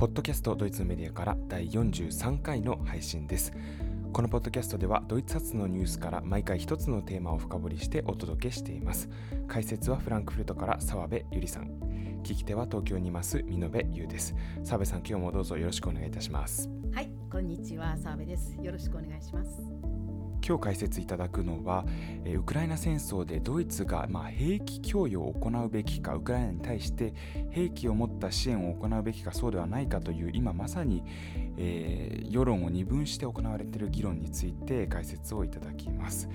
ポッドキャストドイツメディアから第43回の配信です。このポッドキャストではドイツ発のニュースから毎回一つのテーマを深掘りしてお届けしています。解説はフランクフルトから澤部ゆりさん。聞き手は東京にいます見延優です。澤部さん今日もどうぞよろしくお願いいたします。はいこんにちは澤部です。よろしくお願いします。今日解説いただくのは、えウクライナ戦争でドイツが、ま、兵器供与を行うべきかウクライナに対して兵器を持った支援を行うべきかそうではないかという今まさに、えー、世論を二分して行われている議論について解説をいただきます。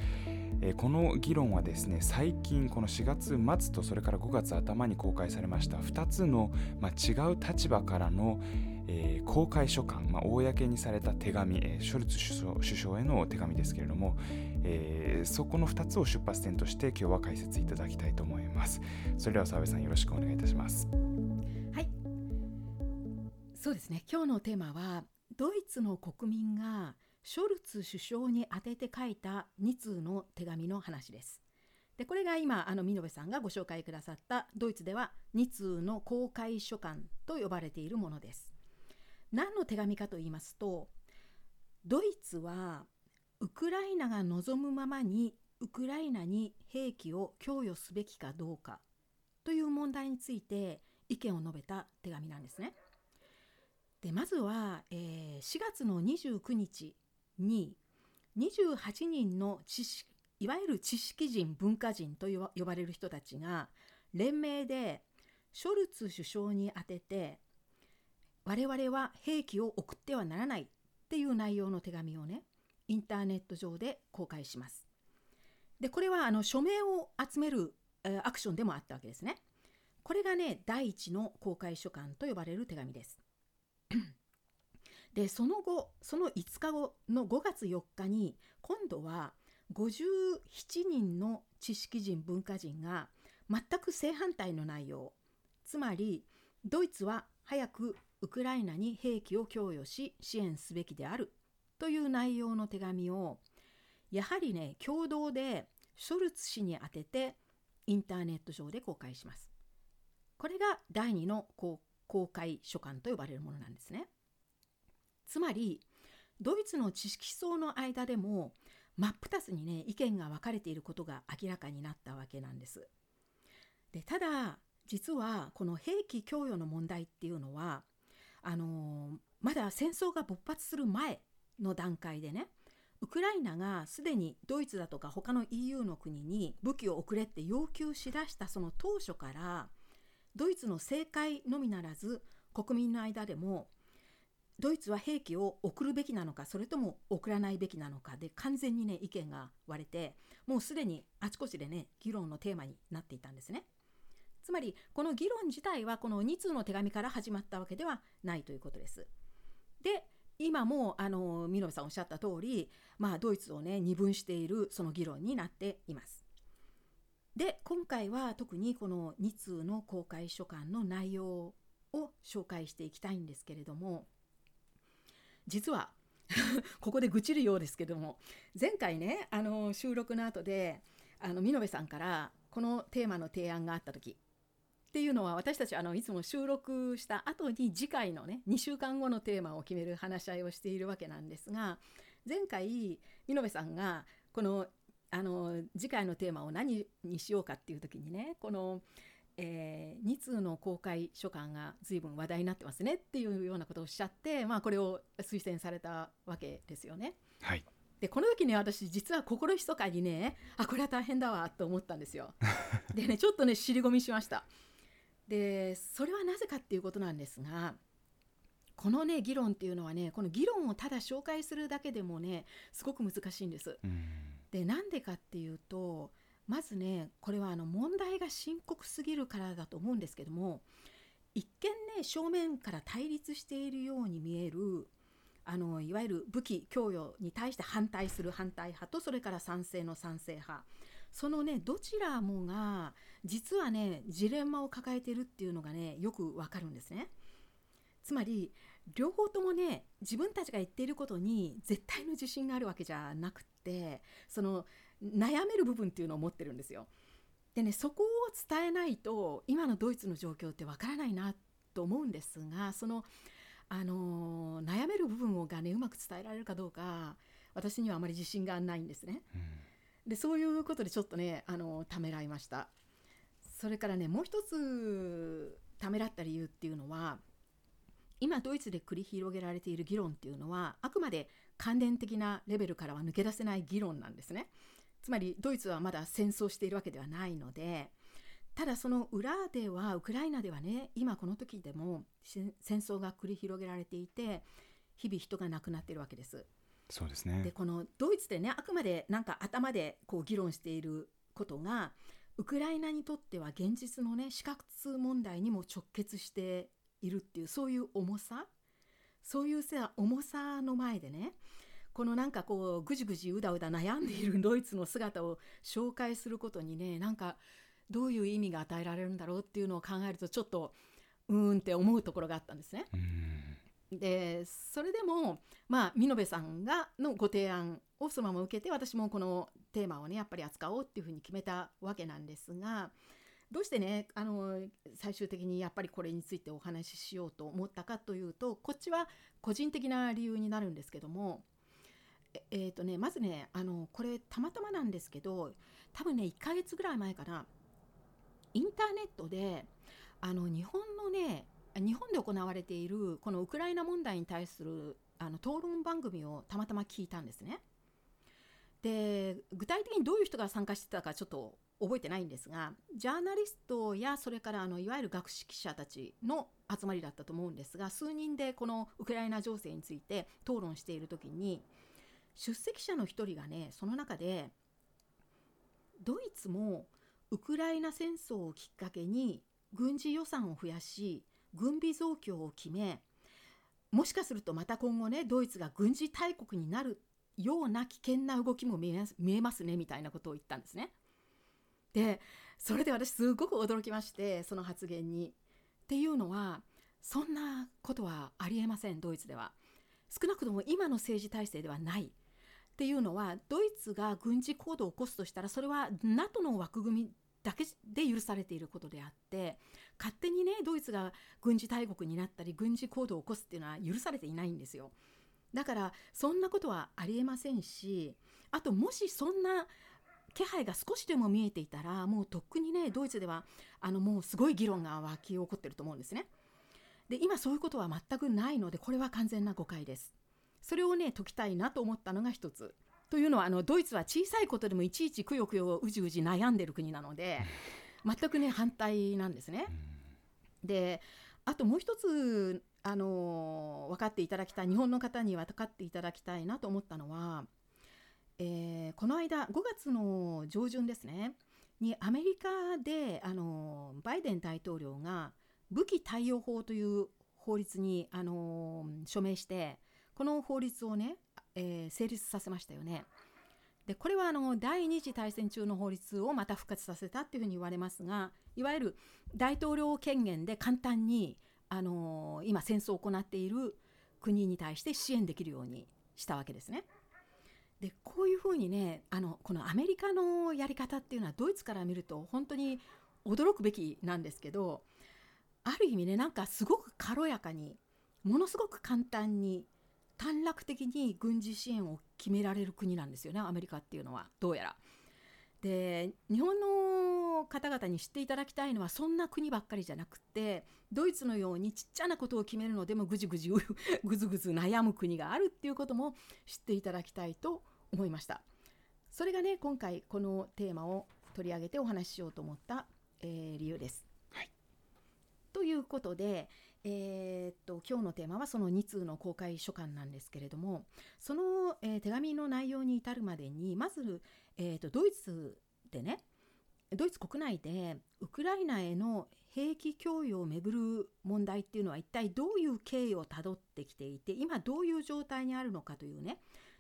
この議論はですね最近この4月末とそれから5月頭に公開されました2つの、まあ、違う立場からの、えー、公開書簡、まあ、公にされた手紙、えー、ショルツ首相首相への手紙ですけれども、えー、そこの2つを出発点として今日は解説いただきたいと思います。それでは澤部さんよろしくお願いいたします。はい。そうですね。今日のテーマはドイツの国民がショルツ首相に宛てて書いた2通の手紙の話です。でこれが今あの見延さんがご紹介くださったドイツでは2通の公開書簡と呼ばれているものです。何の手紙かと言いますとドイツはウクライナが望むままにウクライナに兵器を供与すべきかどうかという問題について意見を述べた手紙なんですね。でまずは、えー、4月の29日に28人の知識いわゆる知識人文化人と呼ばれる人たちが連名でショルツ首相に宛てて我々は兵器を送ってはならないっていう内容の手紙をねインターネット上で公開します。でこれはあの署名を集める、えー、アクションでもあったわけですね。これがね第一の公開書簡と呼ばれる手紙です。でその後その5日後の5月4日に今度は57人の知識人文化人が全く正反対の内容つまりドイツは早くウクライナに兵器を供与し支援すべきであるという内容の手紙をやはりね共同でショルツ氏に宛ててインターネット上で公開します。これが第2の公開書簡と呼ばれるものなんですね。つまりドイツの知識層の間でも真っ二つにね意見が分かれていることが明らかになったわけなんです。でただ実はこの兵器供与の問題っていうのはあのまだ戦争が勃発する前の段階でねウクライナがすでにドイツだとか他の EU の国に武器を送れって要求しだしたその当初からドイツの政界のみならず国民の間でもドイツは兵器を送るべきなのかそれとも送らないべきなのかで完全にね意見が割れてもうすでにあちこちでね議論のテーマになっていたんですね。つまりこの議論自体はこの2通の手紙から始まったわけではないということです。で今もあの見延さんおっしゃった通り、まあ、ドイツをね二分しているその議論になっています。で今回は特にこの2通の公開書簡の内容を紹介していきたいんですけれども実は ここで愚痴るようですけども前回ねあの収録の後であの見延さんからこのテーマの提案があった時っていうのは私たちあのいつも収録した後に次回のね2週間後のテーマを決める話し合いをしているわけなんですが前回見延さんがこのあの次回のテーマを何にしようかっていう時にねこの、えー、2通の公開書簡が随分話題になってますねっていうようなことをおっしゃって、まあ、これを推薦されたわけですよね。はいでこの時ね私実は心密かにねあこれは大変だわと思ったんですよ。でねちょっとね尻込みしました。でそれはなぜかっていうことなんですがこのね議論っていうのはねこの議論をただ紹介するだけでもねすごく難しいんです。でなんでかっていうとまずねこれはあの問題が深刻すぎるからだと思うんですけども一見ね正面から対立しているように見えるあのいわゆる武器供与に対して反対する反対派とそれから賛成の賛成派そのねどちらもが実はねジレンマを抱えてるっていうのがねよくわかるんですね。つまり両方ともね自分たちが言っていることに絶対の自信があるわけじゃなくってその悩める部分っていうのを持ってるんですよ。でねそこを伝えないと今のドイツの状況ってわからないなと思うんですがそのあのー悩める部分をがねうまく伝えられるかどうか私にはあまり自信がないんですね。うんでそういうことでちょっとねあのためらいました。それからねもう一つためらった理由っていうのは今ドイツで繰り広げられている議論っていうのはあくまで関連的なレベルからは抜け出せない議論なんですね。つまりドイツはまだ戦争しているわけではないのでただその裏ではウクライナではね今この時でも戦争が繰り広げられていて日々人が亡くなっているわけです。そうですねでこのドイツでねあくまでなんか頭でこう議論していることがウクライナにとっては現実のね死活問題にも直結しているっていうそういう重さそういうさ重さの前でねこのなんかこうぐじぐじうだうだ悩んでいる ドイツの姿を紹介することにねなんかどういう意味が与えられるんだろうっていうのを考えるとちょっとうーんって思うところがあったんですね。うんでそれでもまあ美濃部さんがのご提案をそのまま受けて私もこのテーマをねやっぱり扱おうっていうふうに決めたわけなんですがどうしてねあの最終的にやっぱりこれについてお話ししようと思ったかというとこっちは個人的な理由になるんですけどもええーとねまずねあのこれたまたまなんですけど多分ね1ヶ月ぐらい前かなインターネットであの日本のね行われているこのウクライナ問題に対するあの討論番組をたまたま聞いたんですね。で具体的にどういう人が参加してたかちょっと覚えてないんですがジャーナリストやそれからあのいわゆる学識者たちの集まりだったと思うんですが数人でこのウクライナ情勢について討論している時に出席者の一人がねその中でドイツもウクライナ戦争をきっかけに軍事予算を増やし軍備増強を決めもしかするとまた今後ねドイツが軍事大国になるような危険な動きも見えます見えますねみたいなことを言ったんですね。でそれで私すごく驚きましてその発言に。っていうのはそんなことはありえませんドイツでは。少なくとも今の政治体制ではない。っていうのはドイツが軍事行動を起こすとしたらそれは NATO の枠組みだけで許されていることであって勝手にねドイツが軍事大国になったり軍事行動を起こすっていうのは許されていないんですよ。だからそんなことはありえませんしあともしそんな気配が少しでも見えていたらもうとっくにねドイツではあのもうすごい議論が沸き起こってると思うんですね。で今そういうことは全くないのでこれは完全な誤解です。それをね解きたいなと思ったのが一つ。というのはあのドイツは小さいことでもいちいちくよくようじうじ悩んでる国なので全くね反対なんですね。であともう一つあの分かっていただきたい日本の方には分かっていただきたいなと思ったのは、えーこの間5月の上旬ですねにアメリカであのバイデン大統領が武器貸与法という法律にあの署名してこの法律をね、えー成立させましたよね。でこれはあの第二次大戦中の法律をまた復活させたっていうふうに言われますがいわゆる大統領権限で簡単にあの今戦争を行っている国に対して支援できるようにしたわけですね。でこういうふうにねあのこのアメリカのやり方っていうのはドイツから見ると本当に驚くべきなんですけどある意味ねなんかすごく軽やかにものすごく簡単に短絡的に軍事支援を決められる国なんですよねアメリカっていうのはどうやら。で日本の方々に知っていただきたいのはそんな国ばっかりじゃなくてドイツのようにちっちゃなことを決めるのでもぐじぐじ ぐずぐず悩む国があるっていうことも知っていただきたいと思いました。それがね今回このテーマを取り上げてお話ししようと思った、えー理由です。はいということで、えーっと今日のテーマはその2通の公開書簡なんですけれどもその、えー手紙の内容に至るまでにまず、えーっとドイツでねドイツ国内でウクライナへの兵器供与をめぐる問題っていうのは一体どういう経緯をたどってきていて今どういう状態にあるのかというね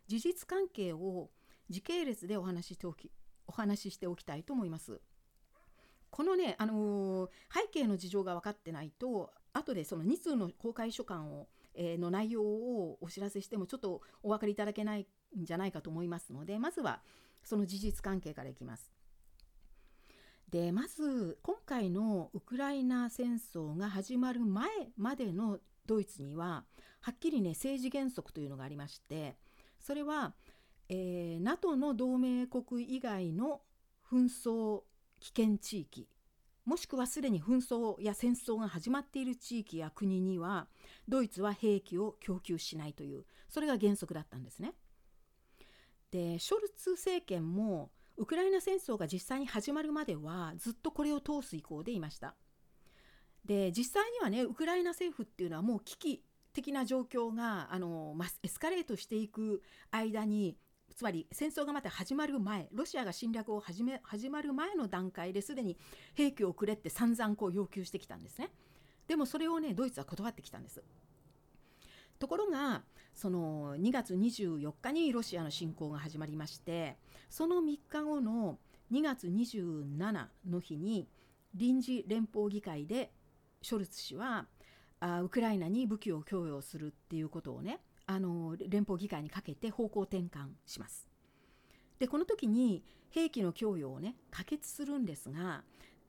事実関係を時系列でお話ししておきお話ししておきたいと思います。このね、あのー背景の事情が分かってないと後でその2通の公開書簡を、えーの内容をお知らせしてもちょっとお分かりいただけないんじゃないかと思いますのでまずはその事実関係からいきます。でまず今回のウクライナ戦争が始まる前までのドイツにははっきりね政治原則というのがありましてそれは、えー、NATO の同盟国以外の紛争危険地域もしくはすでに紛争や戦争が始まっている地域や国にはドイツは兵器を供給しないというそれが原則だったんですね。でショルツ政権もウクライナ戦争が実際に始まるまではずっとこれを通す意向でいました。で実際にはねウクライナ政府っていうのはもう危機的な状況があのエスカレートしていく間につまり戦争がまた始まる前ロシアが侵略を始め始まる前の段階ですでに兵器をくれって散々こう要求してきたんですね。でもそれをねドイツは断ってきたんです。ところがその2月24日にロシアの侵攻が始まりましてその3日後の2月27の日に臨時連邦議会でショルツ氏はあウクライナに武器を供与するっていうことをねあの連邦議会にかけて方向転換します。でこの時に兵器の供与をね可決するんですが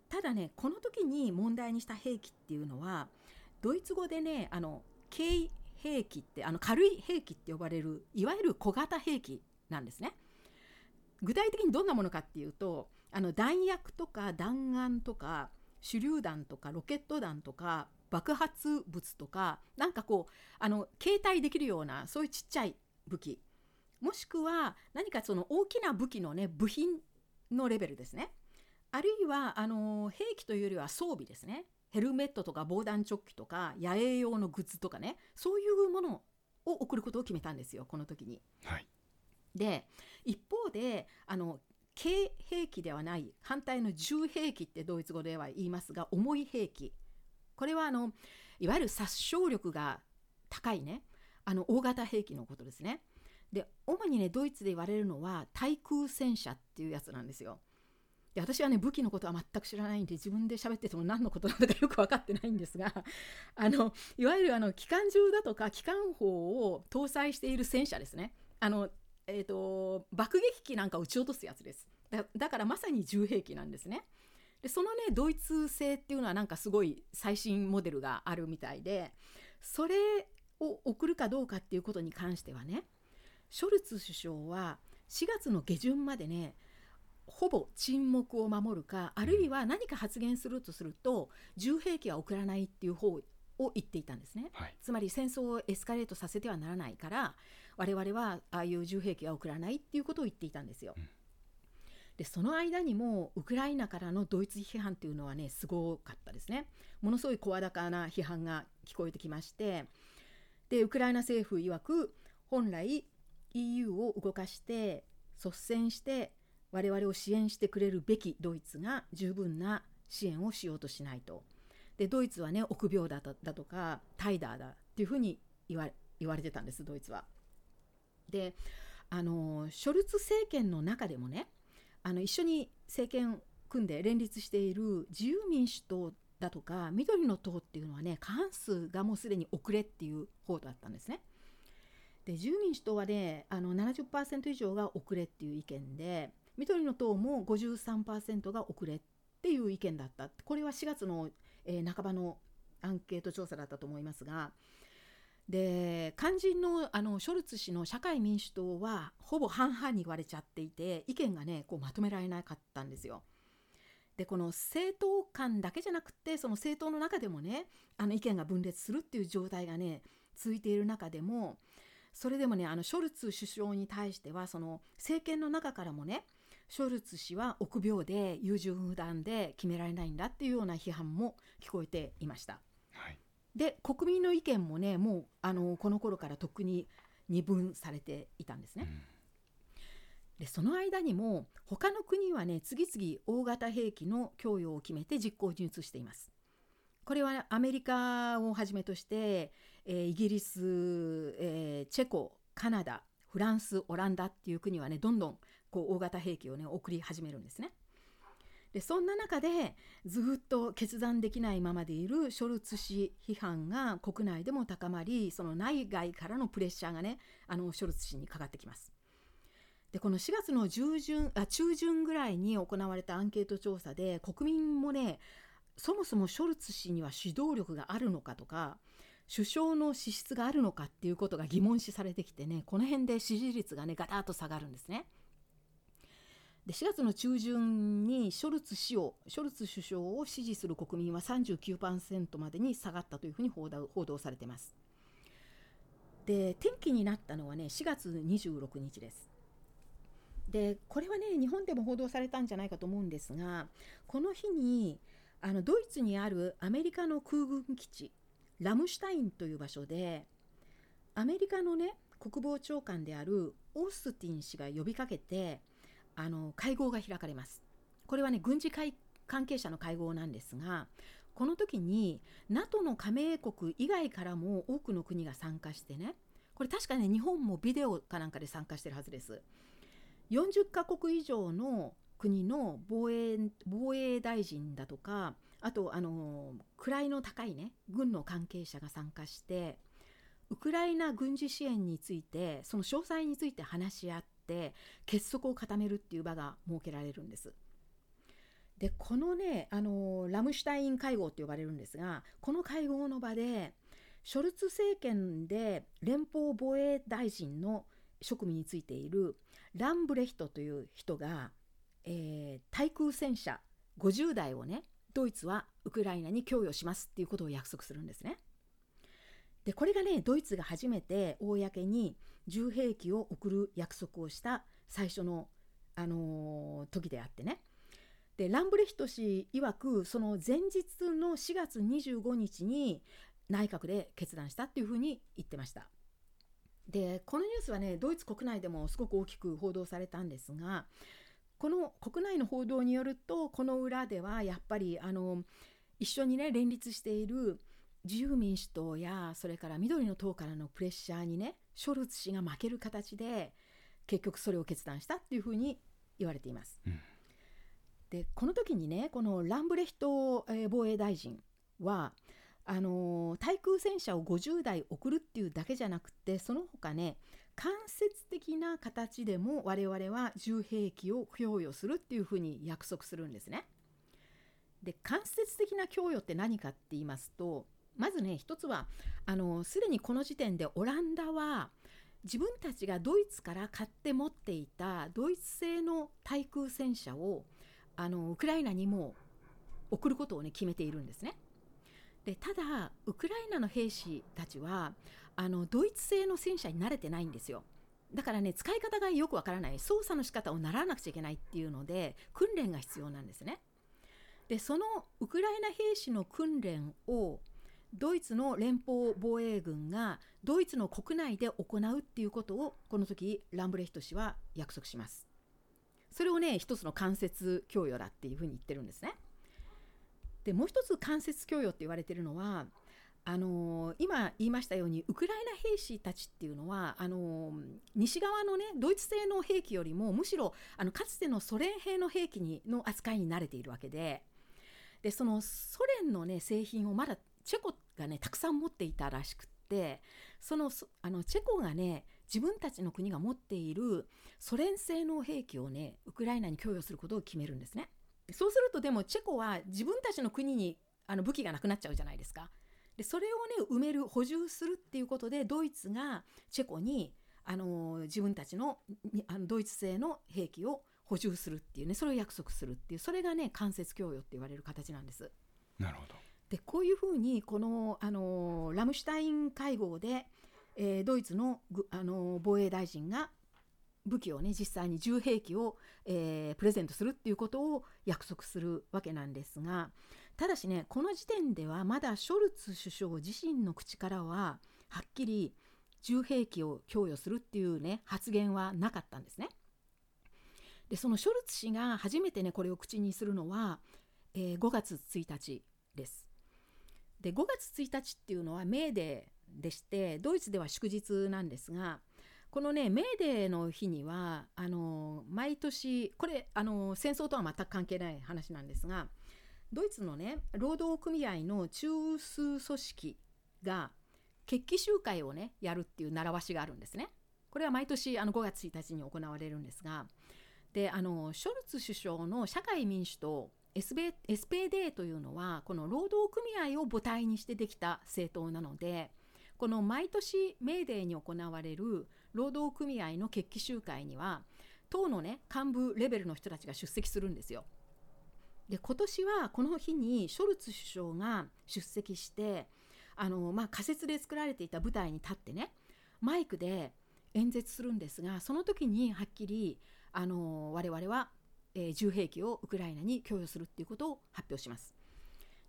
ただねこの時に問題にした兵器っていうのはドイツ語でねあの軽兵器ってあの軽い兵器って呼ばれるいわゆる小型兵器なんですね。具体的にどんなものかっていうとあの弾薬とか弾丸とか手榴弾とかロケット弾とか爆発物とかなんかこうあの携帯できるようなそういうちっちゃい武器。もしくは何かその大きな武器のね部品のレベルですね。あるいはあの兵器というよりは装備ですね。ヘルメットとか防弾チョッキとか野営用のグッズとかね。そういうものを送ることを決めたんですよこの時に。はい、で一方であの軽兵器ではない反対の重兵器ってドイツ語では言いますが重い兵器これはあのいわゆる殺傷力が高いねあの大型兵器のことですね。で主にねドイツで言われるのは対空戦車っていうやつなんですよ。で私はね武器のことは全く知らないんで自分で喋ってても何のことなのかよく分かってないんですが あのいわゆるあの機関銃だとか機関砲を搭載している戦車ですね。あのえーと、爆撃機なんか撃ち落とすやつですだからまさに重兵器なんですね。でそのねドイツ製っていうのはなんかすごい最新モデルがあるみたいでそれを送るかどうかっていうことに関してはねショルツ首相は4月の下旬までねほぼ沈黙を守るかあるいは何か発言するとすると重兵器は送らないっていう方を言っていたんですね、はい、つまり戦争をエスカレートさせてはならないから我々はああいう重兵器は送らないっていうことを言っていたんですよ。うんでその間にもウクライナからのドイツ批判っていうのはねすごかったですねものすごい声高な批判が聞こえてきましてでウクライナ政府曰く本来 EU を動かして率先して我々を支援してくれるべきドイツが十分な支援をしようとしないと。でドイツはね臆病だだとかタイダーだっていうふうに言わ言われてたんですドイツは。であのショルツ政権の中でもねあの一緒に政権組んで連立している自由民主党だとか緑の党っていうのはね過半数がもうすでに遅れっていう方だったんですね。で自由民主党はねあの70%以上が遅れっていう意見で緑の党も53%が遅れっていう意見だったこれは4月の、えー、半ばのアンケート調査だったと思いますがで肝心のあのショルツ氏の社会民主党はほぼ半々に言われちゃっていて意見がねこうまとめられなかったんですよ。でこの政党間だけじゃなくてその政党の中でもねあの意見が分裂するっていう状態がね続いている中でもそれでもねあのショルツ首相に対してはその政権の中からもねショルツ氏は臆病で優柔不断で決められないんだっていうような批判も聞こえていました。で国民の意見もねもうあのこの頃からとっくに二分されていたんですね。でその間にも他の国はね次々大型兵器の供与を決めて実行に移しています。これはアメリカをはじめとして、えー、イギリス、えー、チェコカナダフランスオランダっていう国はねどんどんこう大型兵器をね送り始めるんですね。でそんな中でずっと決断できないままでいるショルツ氏批判が国内でも高まりその内外からのプレッシャーがねあのショルツ氏にかかってきます。でこの4月の中旬あ中旬ぐらいに行われたアンケート調査で国民もねそもそもショルツ氏には指導力があるのかとか首相の資質があるのかっていうことが疑問視されてきてねこの辺で支持率がねガタッと下がるんですね。で4月の中旬にショルツ氏をショルツ首相を支持する国民は39%までに下がったというふうに報道報道されています。で転機になったのはね4月26日です。でこれはね日本でも報道されたんじゃないかと思うんですがこの日にあのドイツにあるアメリカの空軍基地ラムシュタインという場所でアメリカのね国防長官であるオースティン氏が呼びかけてあの会合が開かれます。これはね軍事関係者の会合なんですがこの時に NATO の加盟国以外からも多くの国が参加してねこれ確かね日本もビデオかなんかで参加してるはずです。40カ国以上の国の防衛防衛大臣だとかあとあの位の高いね軍の関係者が参加してウクライナ軍事支援についてその詳細について話し合ってて結束を固めるっていう場が設けられるんです。でこのねあのラムシュタイン会合って呼ばれるんですがこの会合の場でショルツ政権で連邦防衛大臣の職務についているランブレヒトという人が、えー、対空戦車50台をねドイツはウクライナに供与しますっていうことを約束するんですね。でこれがねドイツが初めて公に重兵器を送る約束をした最初の、あのー、時であってねでランブレヒト氏曰くその前日の4月25日に内閣で決断したっていうふうに言ってました。でこのニュースはねドイツ国内でもすごく大きく報道されたんですがこの国内の報道によるとこの裏ではやっぱりあの一緒にね連立している自由民主党やそれから緑の党からのプレッシャーにねショルツ氏が負ける形で結局それを決断したっていうふうに言われています。うん、でこの時にねこのランブレヒト、えー、防衛大臣はあの対空戦車を50台送るっていうだけじゃなくてその他ね間接的な形でも我々は重兵器を供与するっていうふうに約束するんですね。で間接的な供与って何かって言いますとまずね一つはあのすでにこの時点でオランダは自分たちがドイツから買って持っていたドイツ製の対空戦車をあのウクライナにも送ることをね決めているんですね。でただウクライナの兵士たちはあのドイツ製の戦車に慣れてないんですよ。だからね使い方がよくわからない操作の仕方を習わなくちゃいけないっていうので訓練が必要なんですね。でそのウクライナ兵士の訓練をドイツの連邦防衛軍がドイツの国内で行うっていうことをこの時ランブレヒト氏は約束します。それをね一つの間接供与だっていうふうに言ってるんですね。でもう一つ間接供与って言われてるのはあのー、今言いましたようにウクライナ兵士たちっていうのはあのー、西側のねドイツ製の兵器よりもむしろあのかつてのソ連兵の兵器にの扱いに慣れているわけででそのソ連のね製品をまだチェコがねたくさん持っていたらしくってそのあのチェコがね自分たちの国が持っているソ連製の兵器をねウクライナに供与することを決めるんですね。そうするとでもチェコは自分たちの国にあの武器がなくなっちゃうじゃないですか。でそれをね埋める補充するっていうことでドイツがチェコにあの自分たちのあのドイツ製の兵器を補充するっていうねそれを約束するっていうそれがね間接供与って言われる形なんです。なるほどでこういうふうにこのあのラムシュタイン会合で、えー、ドイツのあの防衛大臣が武器をね実際に重兵器を、えー、プレゼントするっていうことを約束するわけなんですがただしねこの時点ではまだショルツ首相自身の口からははっきり重兵器を供与するっていうね発言はなかったんですね。でそのショルツ氏が初めてねこれを口にするのは、えー、5月1日です。で5月1日っていうのはメーデーでしてドイツでは祝日なんですがこのねメーデーの日にはあの毎年これあの戦争とは全く関係ない話なんですがドイツのね労働組合の中枢組織が決起集会をねやるっていう習わしがあるんですね。これは毎年あの5月1日に行われるんですがであのショルツ首相の社会民主党 SPD というのはこの労働組合を母体にしてできた政党なのでこの毎年メーデーに行われる労働組合の決起集会には党のね幹部レベルの人たちが出席するんですよ。で今年はこの日にショルツ首相が出席してあの、まあ、仮設で作られていた舞台に立ってねマイクで演説するんですがその時にはっきりあの我々は、えー、銃兵器をウクライナに供与するっていうことを発表します。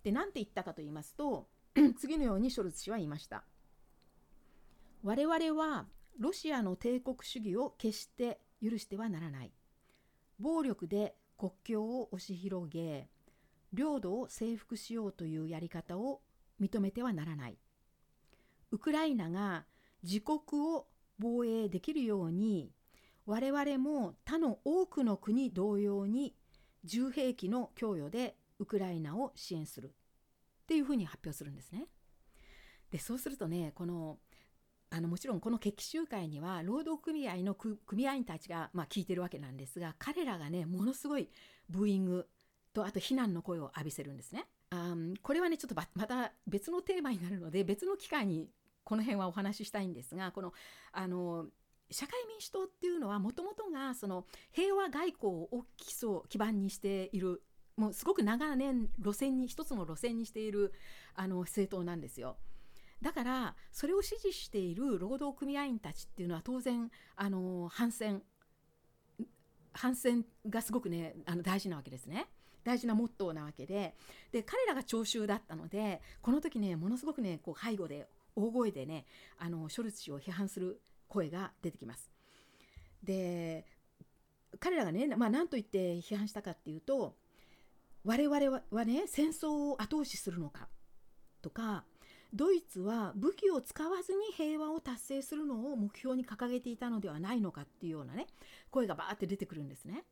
で何て言ったかと言いますと 次のようにショルツ氏は言いました。我々はロシアの帝国主義を決して許してはならない。暴力で国境を押し広げ、領土を征服しようというやり方を認めてはならない。ウクライナが自国を防衛できるように、我々も他の多くの国同様に銃兵器の供与でウクライナを支援するっていうふうに発表するんですね。でそうするとねこのあのもちろんこの決起集会には労働組合の組合員たちが、まあ、聞いてるわけなんですが彼らがねものすごいブーイングとあと非難の声を浴びせるんですね。あこれはねちょっとまた別のテーマになるので別の機会にこの辺はお話ししたいんですがこのあの社会民主党っていうのはもともとがその平和外交を基礎基盤にしているもうすごく長年路線に一つの路線にしているあの政党なんですよ。だからそれを支持している労働組合員たちっていうのは当然あの反戦反戦がすごくねあの大事なわけですね。大事なモットーなわけでで彼らが聴衆だったのでこの時ねものすごくねこう背後で大声でねあのショルツ氏を批判する声が出てきます。で彼らがね、まあ、何と言って批判したかっていうと我々はね戦争を後押しするのかとかドイツは武器を使わずに平和を達成するのを目標に掲げていたのではないのかっていうようなね声がバーって出てくるんですね。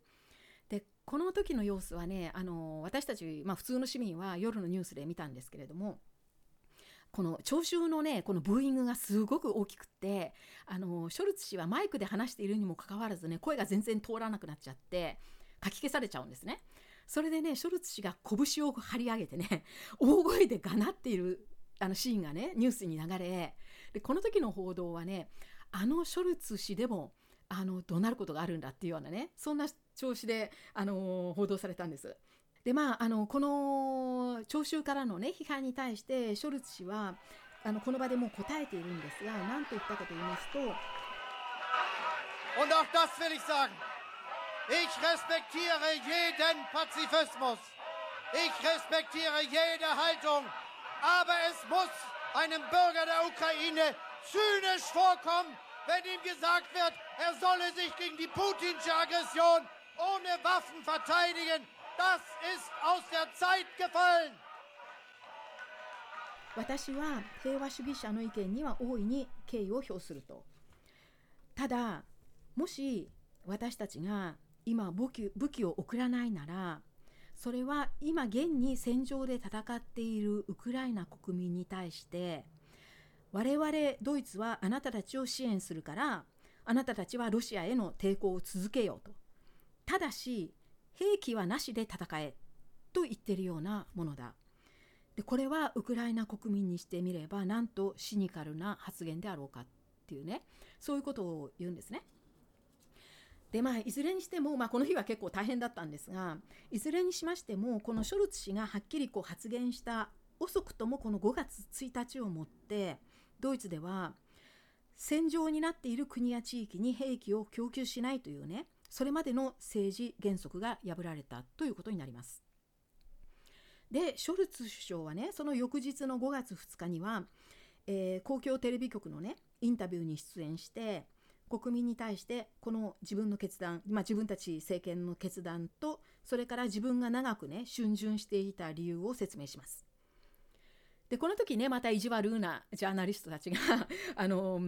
でこの時の様子はねあの私たち、まあ、普通の市民は夜のニュースで見たんですけれどもこの聴衆のねこのブーイングがすごく大きくってあのショルツ氏はマイクで話しているにもかかわらずね声が全然通らなくなっちゃってかき消されちゃうんですね。それでねショルツ氏が拳を張り上げてね 大声でがなっているあのシーンがねニュースに流れでこの時の報道はねあのショルツ氏でもあの怒鳴ることがあるんだっていうようなねそんな調子で、あの報道されたんです。でまああのこの聴衆からのね批判に対してショルツ氏はあのこの場でもう答えているんですが何と言ったかと言いますと。Und auch das will ich sagen. Ich respektiere jeden Pazifismus. Ich respektiere jede Haltung. Aber es muss einem Bürger der Ukraine zynisch vorkommen, wenn ihm gesagt wird, er solle sich gegen die putinsche Aggression ohne Waffen verteidigen. Das ist aus der Zeit gefallen. 私は平和主義者の意見には大いに敬意を表すると。ただ、もし私たちが今武器武器を送らないなら、それは今現に戦場で戦っているウクライナ国民に対して我々ドイツはあなたたちを支援するからあなたたちはロシアへの抵抗を続けようとただし兵器はなしで戦えと言ってるようなものだでこれはウクライナ国民にしてみればなんとシニカルな発言であろうかっていうねそういうことを言うんですね。でまあ、いずれにしても、まあ、この日は結構大変だったんですがいずれにしましてもこのショルツ氏がはっきりこう発言した遅くともこの5月1日をもってドイツでは戦場になっている国や地域に兵器を供給しないというねそれまでの政治原則が破られたということになります。でショルツ首相はねその翌日の5月2日には、えー、公共テレビ局のねインタビューに出演して国民に対してこの自分の決断、まあ、自分たち政権の決断とそれから自分が長くね逡巡していた理由を説明します。でこの時ねまた意地悪なジャーナリストたちが あの、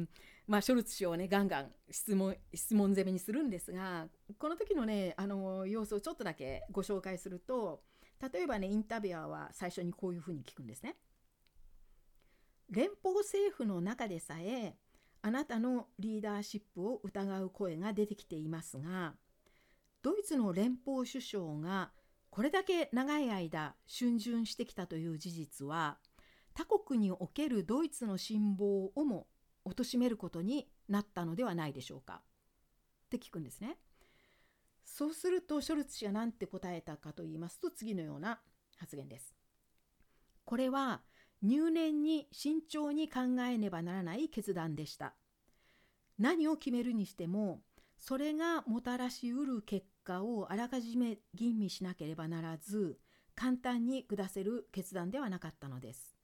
まあ、ショルツ氏をねガンガン質問質問攻めにするんですがこの時のねあの様子をちょっとだけご紹介すると例えばねインタビュアーは最初にこういうふうに聞くんですね。連邦政府の中でさえあなたのリーダーシップを疑う声が出てきていますがドイツの連邦首相がこれだけ長い間逡巡してきたという事実は他国におけるドイツの辛抱をも貶めることになったのではないでしょうかって聞くんですね。そうするとショルツ氏が何て答えたかと言いますと次のような発言です。これは入念に慎重に考えねばならない決断でした。何を決めるにしてもそれがもたらしうる結果をあらかじめ吟味しなければならず簡単に下せる決断ではなかったのです。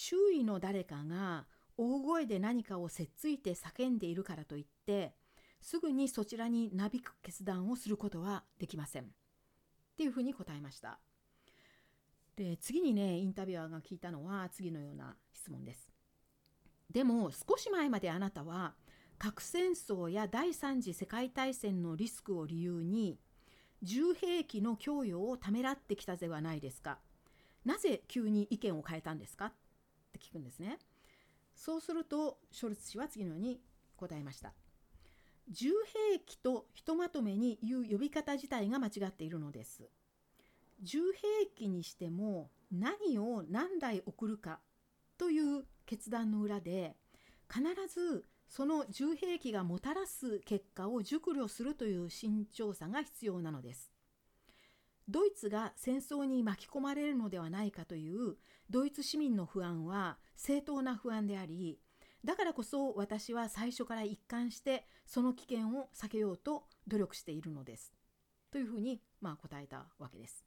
周囲の誰かが大声で何かをせっついて叫んでいるからといってすぐにそちらになびく決断をすることはできません。っていうふうに答えました。で次にねインタビュアーが聞いたのは次のような質問です。でも少し前まであなたは核戦争や第三次世界大戦のリスクを理由に重兵器の供与をためらってきたではないですか。なぜ急に意見を変えたんですかって聞くんですね。そうするとショルツ氏は次のように答えました。重兵器とひとまとめに言う呼び方自体が間違っているのです。重兵器にしても何を何台送るかという決断の裏で必ずその重兵器がもたらす結果を熟慮するという慎重さが必要なのです。ドイツが戦争に巻き込まれるのではないかというドイツ市民の不安は正当な不安でありだからこそ私は最初から一貫してその危険を避けようと努力しているのですというふうにまあ答えたわけです。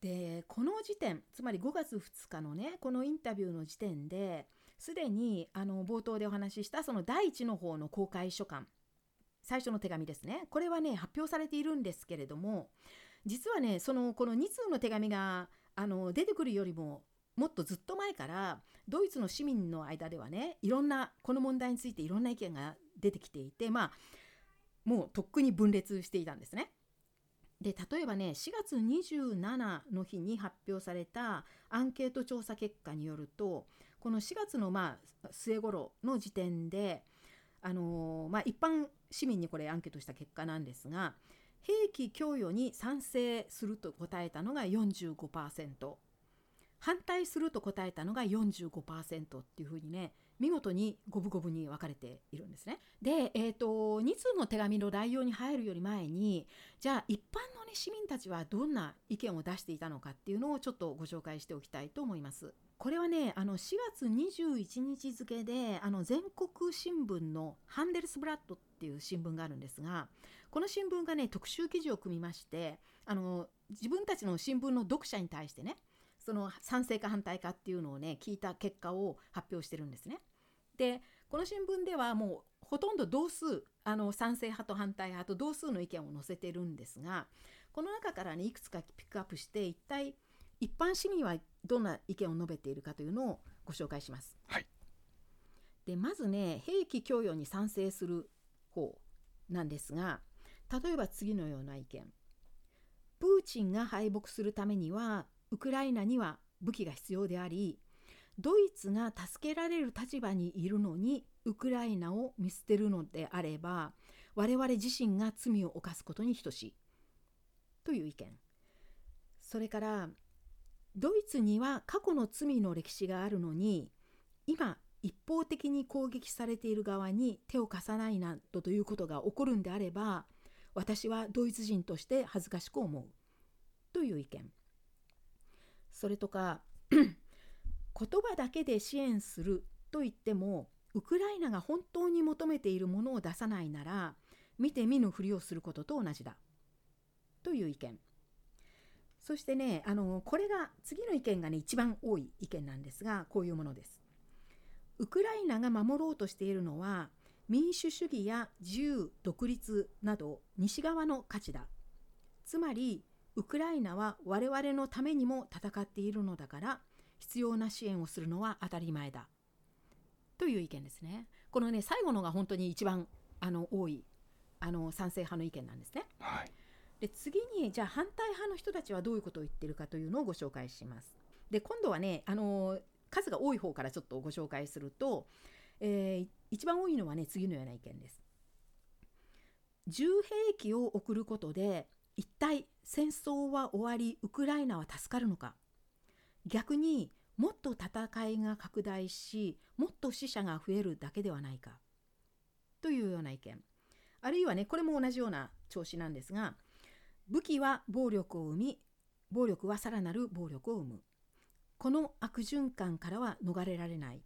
でこの時点つまり5月2日のねこのインタビューの時点ですでにあの冒頭でお話ししたその第一の方の公開書簡最初の手紙ですねこれはね発表されているんですけれども実はねそのこの2通の手紙があの出てくるよりももっとずっと前からドイツの市民の間ではねいろんなこの問題についていろんな意見が出てきていてまあもうとっくに分裂していたんですね。で例えばね4月27の日に発表されたアンケート調査結果によるとこの4月のまあ末頃の時点で、あのー、まあ、一般市民にこれアンケートした結果なんですが兵器供与に賛成すると答えたのが45%反対すると答えたのが45%っていうふうにね見事に五分五分に分かれているんですね。で、えーと、2通の手紙の内容に入るより前にじゃあ一般の、ね、市民たちはどんな意見を出していたのかっていうのをちょっとご紹介しておきたいと思います。これはねあの4月21日付であの全国新聞のハンデルスブラッドっていう新聞があるんですがこの新聞がね特集記事を組みましてあの自分たちの新聞の読者に対してねその賛成か反対かっていうのをね聞いた結果を発表してるんですね。でこの新聞ではもうほとんど同数あの賛成派と反対派と同数の意見を載せてるんですがこの中からねいくつかピックアップして一体一般市民はどんな意見を述べているかというのをご紹介します。はい、でまずね兵器供与に賛成する方なんですが例えば次のような意見。プーチンが敗北するためにはウクライナには武器が必要でありドイツが助けられる立場にいるのにウクライナを見捨てるのであれば我々自身が罪を犯すことに等しいという意見それからドイツには過去の罪の歴史があるのに今一方的に攻撃されている側に手を貸さないなどということが起こるんであれば私はドイツ人として恥ずかしく思う。という意見。それとか 言葉だけで支援すると言ってもウクライナが本当に求めているものを出さないなら見て見ぬふりをすることと同じだ。という意見。そしてねあのこれが次の意見がね一番多い意見なんですがこういうものですウクライナが守ろうとしているのは民主主義や自由独立など西側の価値だつまりウクライナは我々のためにも戦っているのだから必要な支援をするのは当たり前だという意見ですね。このね最後のが本当に一番あの多いあの賛成派の意見なんですね。はい、で次にじゃあ反対派の人たちはどういうことを言ってるかというのをご紹介します。で今度はねあの数が多い方からちょっとご紹介すると、えー、一番多いのはね次のような意見です。重兵器を送ることで一体戦争は終わりウクライナは助かるのか逆にもっと戦いが拡大しもっと死者が増えるだけではないかというような意見あるいはねこれも同じような調子なんですが武器は暴力を生み暴力はさらなる暴力を生む。この悪循環からは逃れられない。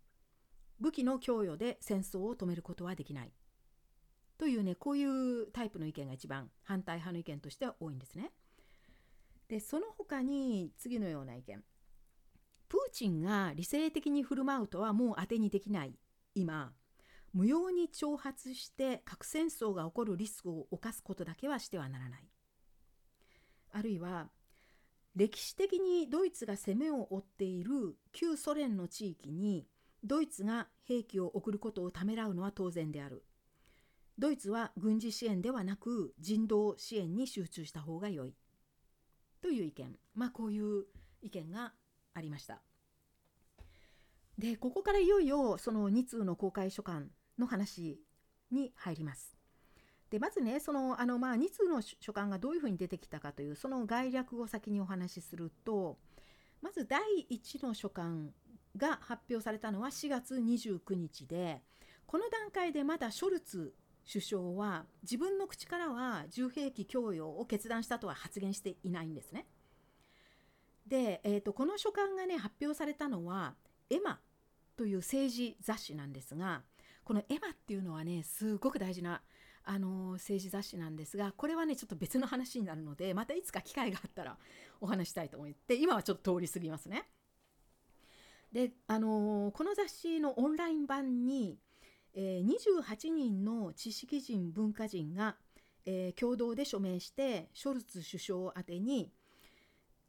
武器の供与で戦争を止めることはできない。というねこういうタイプの意見が一番反対派の意見としては多いんですね。でその他に次のような意見。プーチンが理性的に振る舞うとはもう当てにできない。今無用に挑発して核戦争が起こるリスクを冒すことだけはしてはならない。あるいは歴史的にドイツが攻めを負っている旧ソ連の地域にドイツが兵器を送ることをためらうのは当然である。ドイツは軍事支援ではなく人道支援に集中した方が良い。という意見。まあこういう意見がありました。でここからいよいよその2通の公開書簡の話に入ります。でまずねそのあのまあ2通の書簡がどういうふうに出てきたかというその概略を先にお話しするとまず第1の書簡が発表されたのは4月29日でこの段階でまだショルツ首相は自分の口からは銃兵器供与を決断したとは発言していないんですね。で、えーと、この書簡がね発表されたのはエマという政治雑誌なんですがこのエマっていうのはねすごく大事なあの政治雑誌なんですがこれはねちょっと別の話になるのでまたいつか機会があったらお話したいと思って今はちょっと通り過ぎますね。であのこの雑誌のオンライン版にえ、28人の知識人文化人が、え、共同で署名してショルツ首相宛てに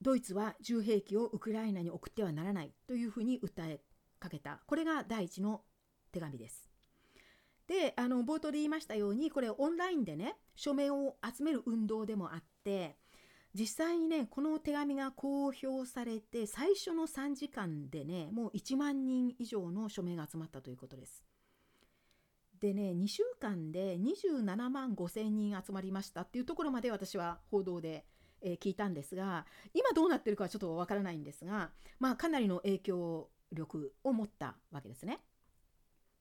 ドイツは銃兵器をウクライナに送ってはならないというふうに訴えかけたこれが第一の手紙です。であの冒頭で言いましたようにこれオンラインでね署名を集める運動でもあって実際にねこの手紙が公表されて最初の3時間でねもう1万人以上の署名が集まったということです。でね2週間で27万5千人集まりましたっていうところまで私は報道で、えー、聞いたんですが今どうなってるかはちょっとわからないんですがまあかなりの影響力を持ったわけですね。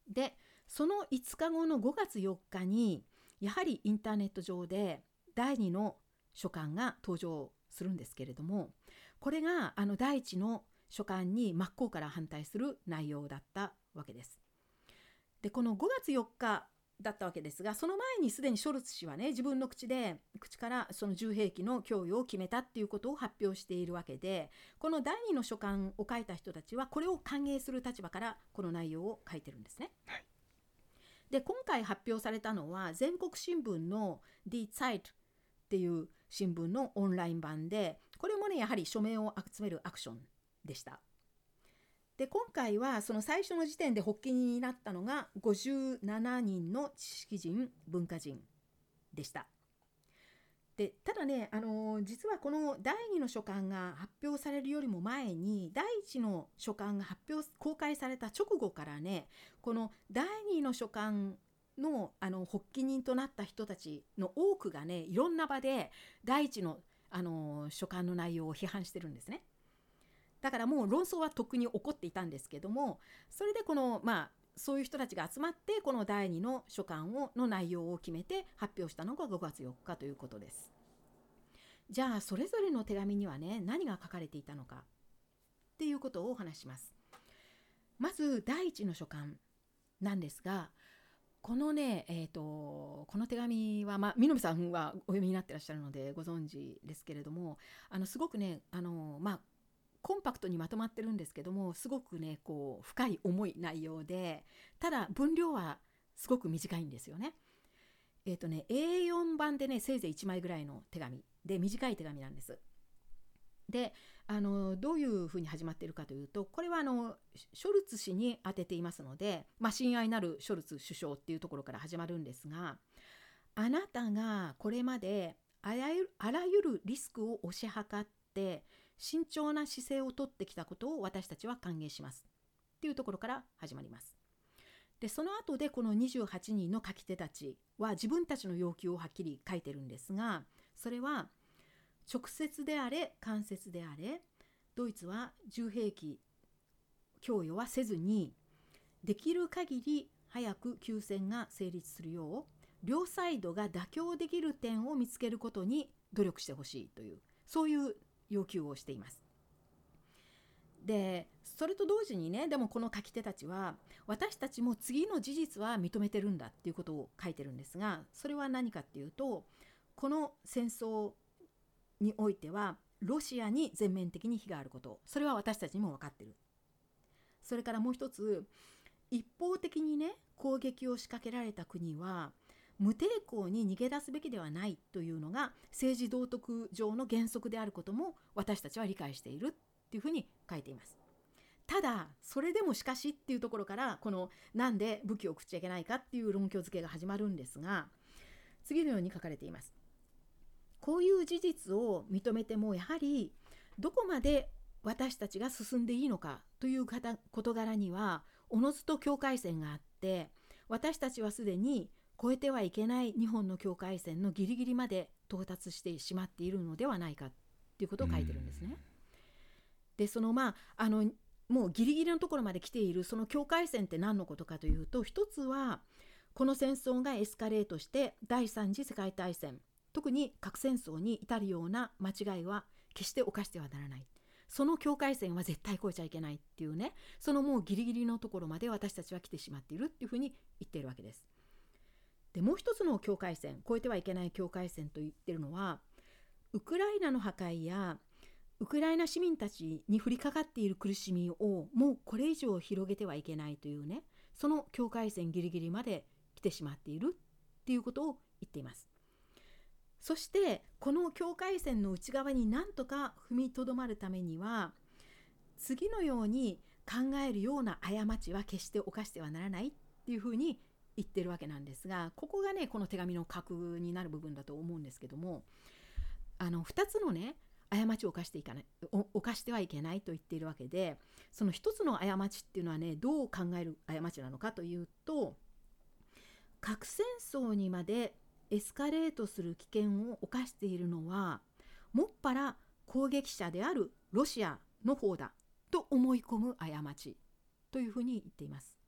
でその5日後の5月4日にやはりインターネット上で第2の書簡が登場するんですけれどもこれがあの第1の書簡に真っ向から反対する内容だったわけです。でこの5月4日だったわけですがその前にすでにショルツ氏はね自分の口で口からその銃兵器の供与を決めたっていうことを発表しているわけでこの第2の書簡を書いた人たちはこれを歓迎する立場からこの内容を書いてるんですね。はい、で今回発表されたのは全国新聞の Die Zeit っていう新聞のオンライン版でこれもねやはり署名を集めるアクションでした。で今回はその最初の時点で発起人になったのが57人の知識人文化人でした。でただね、あのー、実はこの第2の書簡が発表されるよりも前に第1の書簡が発表公開された直後からねこの第2の書簡のあの発起人となった人たちの多くがねいろんな場で第1の、あのー、書簡の内容を批判してるんですね。だからもう論争はとっくに起こっていたんですけどもそれでこのまあそういう人たちが集まってこの第2の書簡をの内容を決めて発表したのが5月4日ということです。じゃあそれぞれの手紙にはね何が書かれていたのかっていうことをお話します。まず第1の書簡なんですがこのね、えーと、この手紙は、まあ、南さんはお読みになってらっしゃるのでご存知ですけれどもあのすごくねあの、まあ、コンパクトにまとまってるんですけどもすごくねこう深い重い内容でただ分量はすごく短いんですよね。えっ、ー、とね A4 版でねせいぜい1枚ぐらいの手紙で短い手紙なんです。であのどういうふうに始まっているかというとこれはあのショルツ氏に当てていますので、まあ、親愛なるショルツ首相っていうところから始まるんですがあなたがこれまであらゆるあらゆるリスクを推し量って慎重な姿勢をとってきたことを私たちは歓迎しますっていうところから始まります。でその後でこの28人の書き手たちは自分たちの要求をはっきり書いてるんですがそれは直接であれ間接であれドイツは重兵器供与はせずにできる限り早く休戦が成立するよう両サイドが妥協できる点を見つけることに努力してほしいというそういう要求をしています。でそれと同時にねでもこの書き手たちは私たちも次の事実は認めてるんだっていうことを書いてるんですがそれは何かっていうとこの戦争においてはロシアに全面的に非があることそれは私たちにも分かってるそれからもう一つ一方的にね攻撃を仕掛けられた国は無抵抗に逃げ出すべきではないというのが政治道徳上の原則であることも私たちは理解しているっていうふうに書いています。ただそれでもしかしっていうところからこのなんで武器を送っちゃいけないかっていう論拠付けが始まるんですが次のように書かれています。こういう事実を認めてもやはりどこまで私たちが進んでいいのかという事柄にはおのずと境界線があって私たちはすでに越えてはいけない日本の境界線のギリギリまで到達してしまっているのではないかっていうことを書いてるんですね。でそのまああのもうギリギリのところまで来ているその境界線って何のことかというと一つはこの戦争がエスカレートして第三次世界大戦特に核戦争に至るような間違いは決して犯してはならないその境界線は絶対越えちゃいけないっていうねそのもうギリギリのところまで私たちは来てしまっているっていうふうに言っているわけです。でもう一つの境界線越えてはいけない境界線と言ってるのはウクライナの破壊やウクライナ市民たちに降りかかっている苦しみをもうこれ以上広げてはいけないというねその境界線ギリギリまで来てしまっているっていうことを言っています。そしてこの境界線の内側になんとか踏みとどまるためには次のように考えるような過ちは決して犯してはならないっていうふうに言ってるわけなんですがここがねこの手紙の核になる部分だと思うんですけどもあの2つのね過ちを犯していかない犯してはいけないと言っているわけでその1つの過ちっていうのはねどう考える過ちなのかというと核戦争にまでエスカレートする危険を冒しているのはもっぱら攻撃者であるロシアの方だと思い込む過ちというふうに言っています。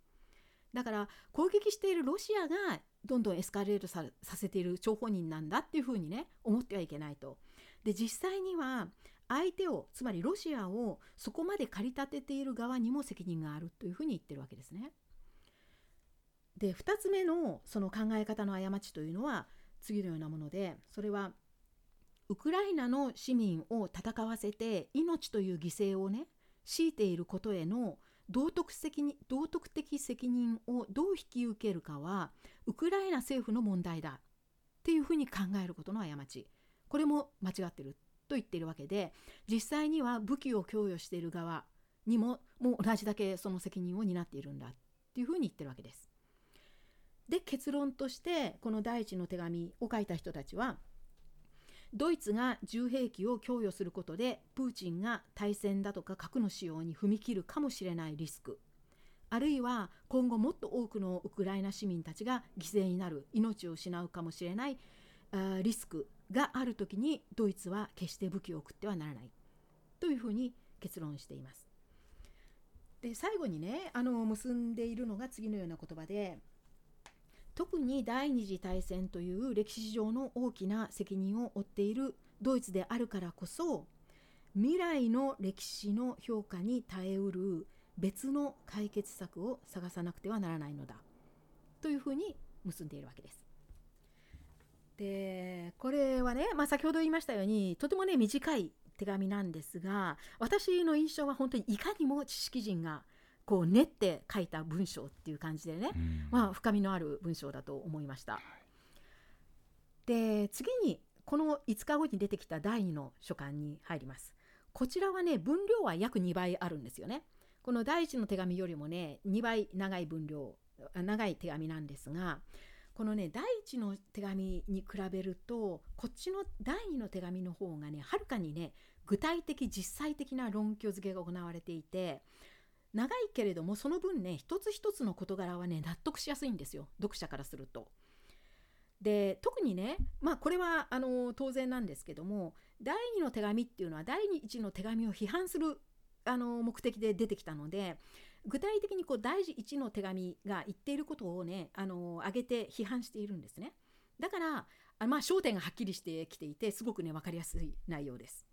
だから攻撃しているロシアがどんどんエスカレートさせている張本人なんだっていうふうにね思ってはいけないと。で実際には相手をつまりロシアをそこまで駆り立てている側にも責任があるというふうに言ってるわけですね。で2つ目のその考え方の過ちというのは次のようなものでそれはウクライナの市民を戦わせて命という犠牲をね強いていることへの道徳責任道徳的責任をどう引き受けるかはウクライナ政府の問題だっていうふうに考えることの過ちこれも間違ってると言っているわけで実際には武器を供与している側にももう同じだけその責任を担っているんだっていうふうに言ってるわけです。で結論としてこの第一の手紙を書いた人たちはドイツが重兵器を供与することでプーチンが対戦だとか核の使用に踏み切るかもしれないリスクあるいは今後もっと多くのウクライナ市民たちが犠牲になる命を失うかもしれないリスクがある時にドイツは決して武器を送ってはならないというふうに結論しています。で最後にねあの結んでいるのが次のような言葉で特に第二次大戦という歴史上の大きな責任を負っているドイツであるからこそ未来の歴史の評価に耐えうる別の解決策を探さなくてはならないのだというふうに結んでいるわけです。でこれはね、まあ、先ほど言いましたようにとてもね短い手紙なんですが私の印象は本当にいかにも知識人がこう練って書いた文章っていう感じでね、うん、まあ、深みのある文章だと思いました。で次にこの5日後に出てきた第2の書簡に入ります。こちらはね分量は約2倍あるんですよね。この第1の手紙よりもね2倍長い分量長い手紙なんですがこのね第1の手紙に比べるとこっちの第2の手紙の方がねはるかにね具体的実際的な論拠付けが行われていて長いけれどもその分ね一つ一つの事柄はね納得しやすいんですよ読者からすると。で特にねまあこれはあの当然なんですけども第2の手紙っていうのは第1の手紙を批判するあの目的で出てきたので具体的にこう第1の手紙が言っていることをねあの挙げて批判しているんですね。だからあまあ焦点がはっきりしてきていてすごくね分かりやすい内容です。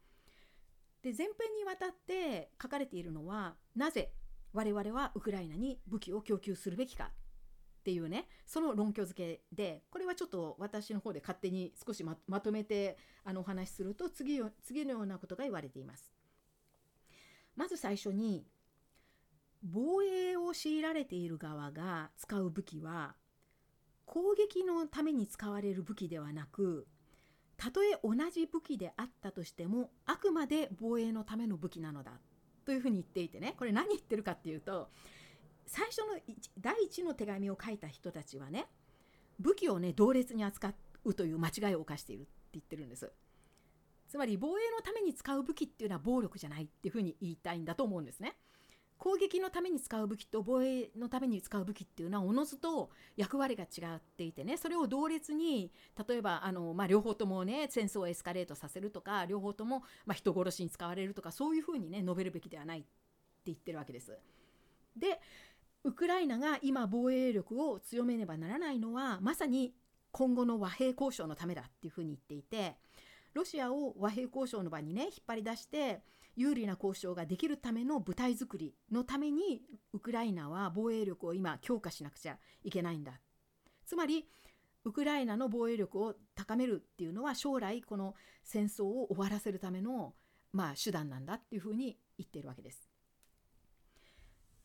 で前編にわたって書かれているのはなぜ我々はウクライナに武器を供給するべきかっていうねその論拠付けでこれはちょっと私の方で勝手に少しまとめてあのお話しすると次次のようなことが言われています。まず最初に防衛を強いられている側が使う武器は攻撃のために使われる武器ではなくたとえ同じ武器であったとしてもあくまで防衛のための武器なのだというふうに言っていてねこれ何言ってるかっていうと最初の第一の手紙を書いた人たちはね武器をね同列に扱うという間違いを犯しているって言ってるんです。つまり防衛のために使う武器っていうのは暴力じゃないっていうふうに言いたいんだと思うんですね。攻撃のために使う武器と防衛のために使う武器っていうのはおのずと役割が違っていてねそれを同列に例えばあの、まあ、両方ともね戦争をエスカレートさせるとか両方とも、まあ、人殺しに使われるとかそういうふうにね述べるべきではないって言ってるわけです。でウクライナが今防衛力を強めねばならないのはまさに今後の和平交渉のためだっていうふうに言っていてロシアを和平交渉の場にね引っ張り出して有利な交渉ができるための舞台作りのためにウクライナは防衛力を今強化しなくちゃいけないんだつまりウクライナの防衛力を高めるっていうのは将来この戦争を終わらせるためのまあ手段なんだっていうふうに言ってるわけです。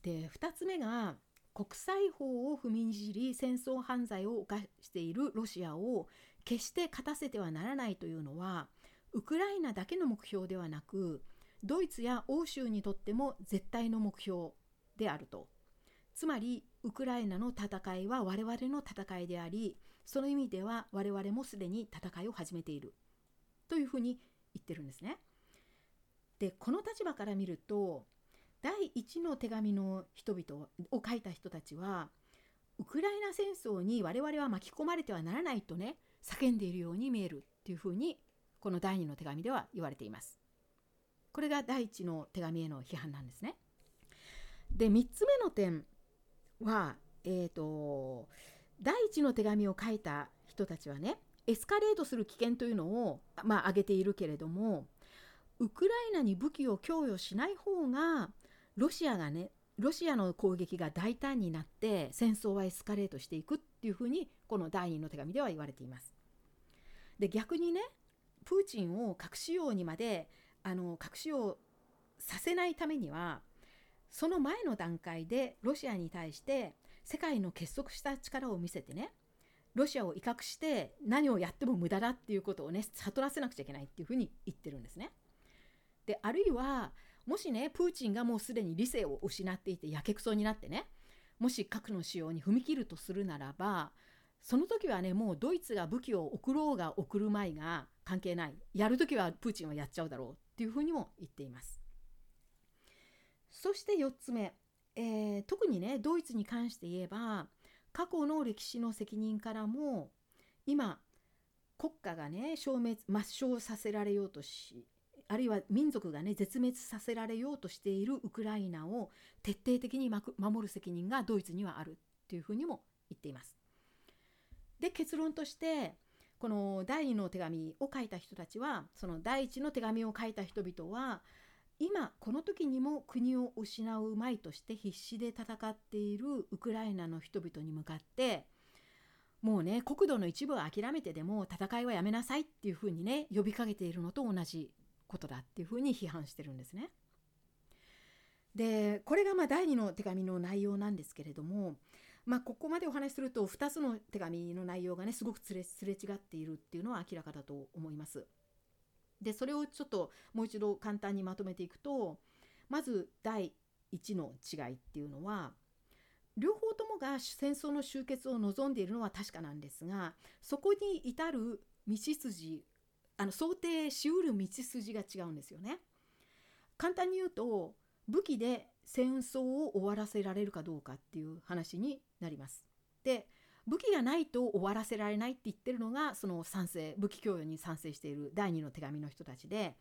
で2つ目が国際法を踏みにじり戦争犯罪を犯しているロシアを決して勝たせてはならないというのはウクライナだけの目標ではなくドイツや欧州にとっても絶対の目標であるとつまりウクライナの戦いは我々の戦いでありその意味では我々もすでに戦いを始めているというふうに言ってるんですね。でこの立場から見ると第一の手紙の人々を書いた人たちはウクライナ戦争に我々は巻き込まれてはならないとね叫んでいるように見えるっていうふうにこの第二の手紙では言われています。これが第一の手紙への批判なんですね。で3つ目の点は、えーと、第一の手紙を書いた人たちはねエスカレートする危険というのを、まあ、挙げているけれどもウクライナに武器を供与しない方がロシアがねロシアの攻撃が大胆になって戦争はエスカレートしていくっていうふうにこの第2の手紙では言われています。で逆にねプーチンを核使用にまであの核使用させないためにはその前の段階でロシアに対して世界の結束した力を見せてねロシアを威嚇して何をやっても無駄だっていうことをね悟らせなくちゃいけないっていうふうに言ってるんですね。であるいはもしねプーチンがもうすでに理性を失っていてやけくそになってねもし核の使用に踏み切るとするならばその時はねもうドイツが武器を送ろうが送るまいが関係ないやる時はプーチンはやっちゃうだろうっていうふうにも言っていますそして4つ目、えー、特にねドイツに関して言えば過去の歴史の責任からも今国家がね消滅抹消させられようとしあるいは民族がね絶滅させられようとしているウクライナを徹底的に守る責任がドイツにはあるっていうふうにも言っています。で結論としてこの第2の手紙を書いた人たちはその第1の手紙を書いた人々は今この時にも国を失うまいとして必死で戦っているウクライナの人々に向かってもうね国土の一部を諦めてでも戦いはやめなさいっていうふうにね呼びかけているのと同じことだっていうふうに批判してるんですね。でこれがまあ第2の手紙の内容なんですけれどもまあ、ここまでお話しすると2つの手紙の内容がねすごくすれすれ違っているっていうのは明らかだと思います。でそれをちょっともう一度簡単にまとめていくとまず第1の違いっていうのは両方ともが戦争の終結を望んでいるのは確かなんですがそこに至る道筋あの想定しうる道筋が違うんですよね。簡単に言うと武器で戦争を終わらせられるかどうかっていう話になります。で武器がないと終わらせられないって言ってるのがその賛成武器供与に賛成している第二の手紙の人たちで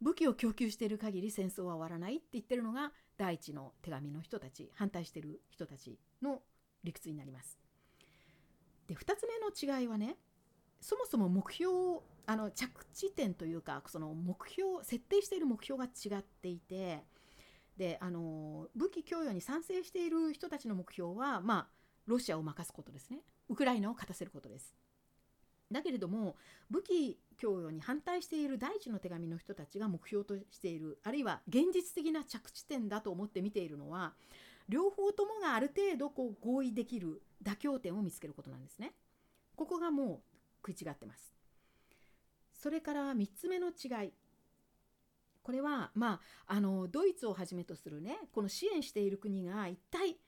武器を供給している限り戦争は終わらないって言ってるのが第一の手紙の人たち反対してる人たちの理屈になります。で2つ目の違いはねそもそも目標あの着地点というかその目標設定している目標が違っていてであの武器供与に賛成している人たちの目標はまあロシアを任すことですねウクライナを勝たせることですだけれども武器供与に反対している第一の手紙の人たちが目標としているあるいは現実的な着地点だと思って見ているのは両方ともがある程度こう合意できる妥協点を見つけることなんですね。ここがもう食い違ってます。それから3つ目の違いこれはまああのドイツをはじめとするねこの支援している国が一体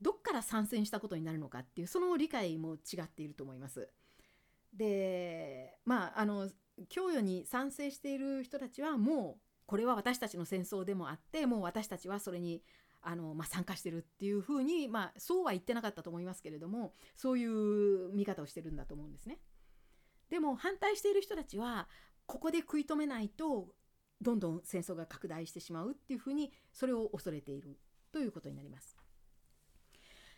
どっから参戦したことになるのかっていうその理解も違っていると思います。でまああの供与に賛成している人たちはもうこれは私たちの戦争でもあってもう私たちはそれにあの、まあ、参加してるっていうふうに、まあ、そうは言ってなかったと思いますけれどもそういう見方をしてるんだと思うんですね。でも反対している人たちはここで食い止めないとどんどん戦争が拡大してしまうっていうふうにそれを恐れているということになります。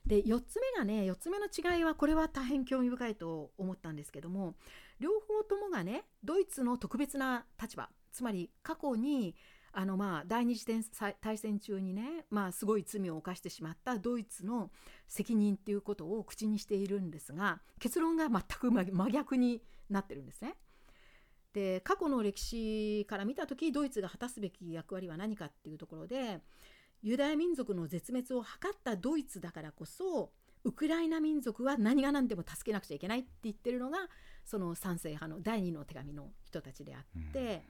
で4つ目がね4つ目の違いはこれは大変興味深いと思ったんですけども両方ともがねドイツの特別な立場つまり過去にあのまあ第二次大戦中にね、まあ、すごい罪を犯してしまったドイツの責任っていうことを口にしているんですが結論が全く真逆になってるんですね。で過去の歴史から見た時ドイツが果たすべき役割は何かっていうところでユダヤ民族の絶滅を図ったドイツだからこそウクライナ民族は何が何でも助けなくちゃいけないって言ってるのがその賛成派の第二の手紙の人たちであって、うん、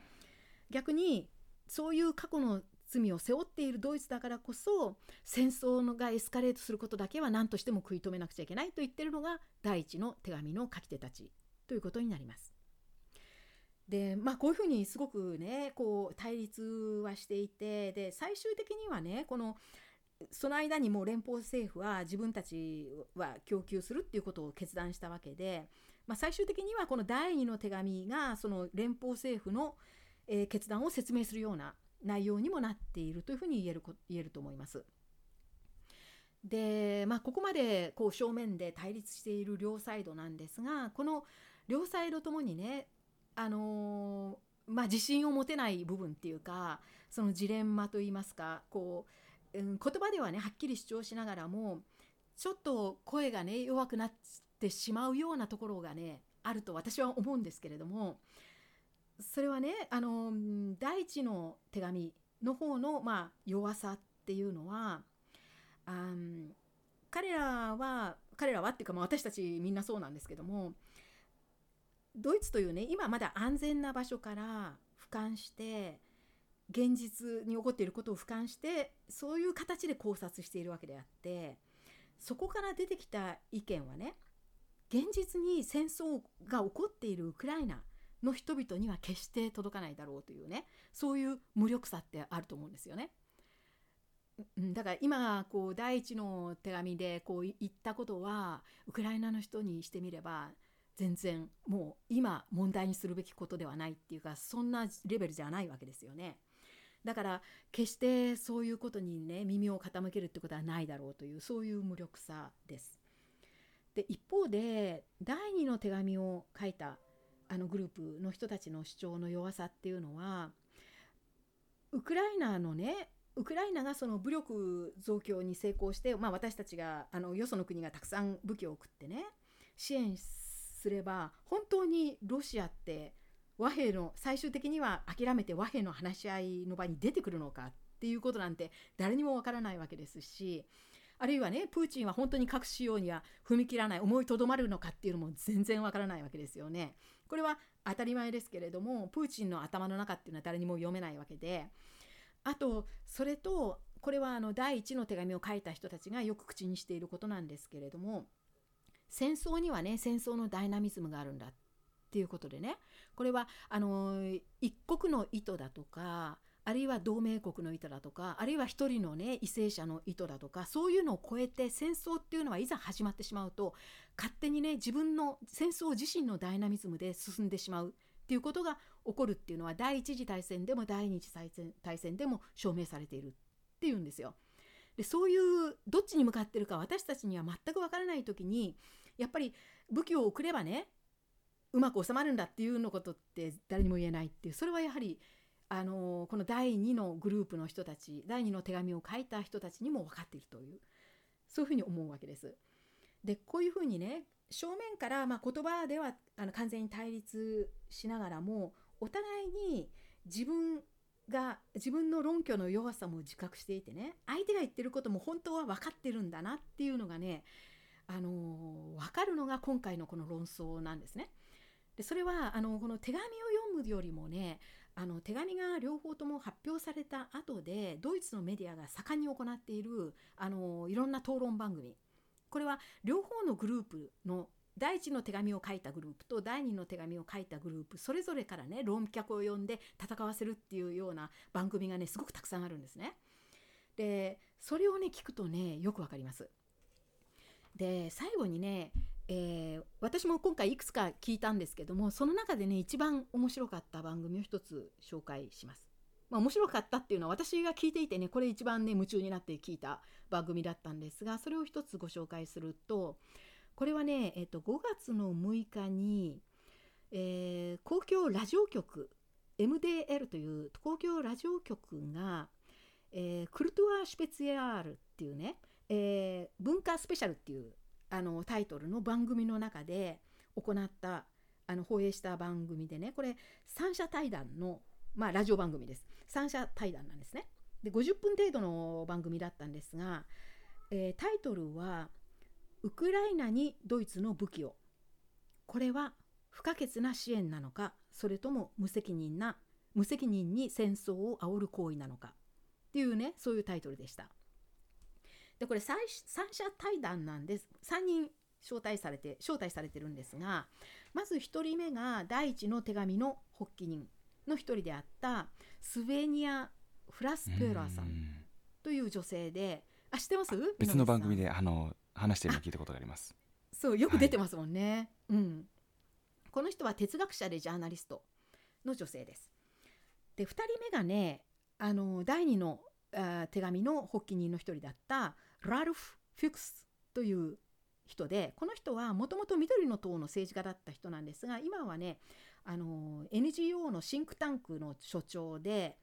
逆にそういう過去の罪を背負っているドイツだからこそ戦争のがエスカレートすることだけは何としても食い止めなくちゃいけないと言ってるのが第一の手紙の書き手たちということになります。でまあこういうふうにすごくねこう対立はしていてで最終的にはねこのその間にもう連邦政府は自分たちは供給するっていうことを決断したわけで、まあ、最終的にはこの第2の手紙がその連邦政府のえ、決断を説明するような内容にもなっているというふうに言える言えると思います。で、まあ、ここまでこう正面で対立している両サイドなんですがこの両サイドともにね、あのー、まあ、自信を持てない部分っていうかそのジレンマといいますかこう、うん、言葉ではねはっきり主張しながらもちょっと声がね弱くなってしまうようなところがねあると私は思うんですけれどもそれはねあの第一の手紙の方の、まあ、弱さっていうのはあ彼らは彼らはっていうか、まあ、私たちみんなそうなんですけどもドイツというね今まだ安全な場所から俯瞰して現実に起こっていることを俯瞰してそういう形で考察しているわけであってそこから出てきた意見はね現実に戦争が起こっているウクライナの人々には決して届かないだろうというねそういう無力さってあると思うんですよね。だから今こう第一の手紙でこう言ったことはウクライナの人にしてみれば全然もう今問題にするべきことではないっていうかそんなレベルじゃないわけですよね。だから決してそういうことにね耳を傾けるってことはないだろうというそういう無力さです。で一方で第二の手紙を書いたあのグループの人たちの主張の弱さっていうのはウクライナのねウクライナがその武力増強に成功して、まあ、私たちがあのよその国がたくさん武器を送ってね支援すれば本当にロシアって和平の最終的には諦めて和平の話し合いの場に出てくるのかっていうことなんて誰にもわからないわけですしあるいはねプーチンは本当に核使用には踏み切らない思いとどまるのかっていうのも全然わからないわけですよね。これは当たり前ですけれどもプーチンの頭の中っていうのは誰にも読めないわけであとそれとこれはあの第一の手紙を書いた人たちがよく口にしていることなんですけれども戦争にはね戦争のダイナミズムがあるんだっていうことでねこれはあの一国の意図だとかあるいは同盟国の意図だとかあるいは一人のね為政者の意図だとかそういうのを超えて戦争っていうのはいざ始まってしまうと勝手にね自分の戦争自身のダイナミズムで進んでしまうっていうことが起こるっていうのは第一次大戦でも第二次大戦大戦でも証明されているっていうんですよ。でそういうどっちに向かってるか私たちには全くわからない時にやっぱり武器を送ればねうまく収まるんだっていうのことって誰にも言えないっていうそれはやはりあのこの第2のグループの人たち第2の手紙を書いた人たちにも分かっているというそういうふうに思うわけです。でこういうふうにね正面から、まあ、言葉ではあの完全に対立しながらもお互いに自分が自分の論拠の弱さも自覚していてね相手が言ってることも本当は分かってるんだなっていうのがねあの分かるのが今回のこの論争なんですね。でそれはあのこの手紙を読むよりもねあの手紙が両方とも発表された後でドイツのメディアが盛んに行っているあのいろんな討論番組これは両方のグループの第一の手紙を書いたグループと第二の手紙を書いたグループそれぞれからね論客を呼んで戦わせるっていうような番組がねすごくたくさんあるんですね。でそれをね聞くとねよくわかります。で最後にね、えー、私も今回いくつか聞いたんですけどもその中でね一番面白かった番組を一つ紹介します。まあ、面白かったっていうのは私が聞いていてねこれ一番ね夢中になって聞いた番組だったんですがそれを一つご紹介するとこれはね、えっと、5月の6日に、えー、公共ラジオ局 MDL という公共ラジオ局が、えー、クルトゥア・シュペツィアールっていうね、えー、文化スペシャルっていうあのタイトルの番組の中で行ったあの放映した番組でねこれ三者対談の、まあ、ラジオ番組です。三者対談なんですね。で50分程度の番組だったんですが、えー、タイトルは「ウクライナにドイツの武器を」これは不可欠な支援なのかそれとも無責任な無責任に戦争を煽る行為なのか。っていうねそういうタイトルでした。でこれ三者対談なんです。3人招待されて招待されてるんですがまず1人目が第一の手紙の発起人の1人であったスベニア・フラスペーラーさんという女性であ知ってます？別の番組であの話してるの聞いたことがあります。そうよく出てますもんね、はい、うん。この人は哲学者でジャーナリストの女性です。で2人目がねあの第二のあ手紙の発起人の一人だったラルフ・フュクスという人でこの人はもともと緑の党の政治家だった人なんですが今はねあの NGO のシンクタンクの所長で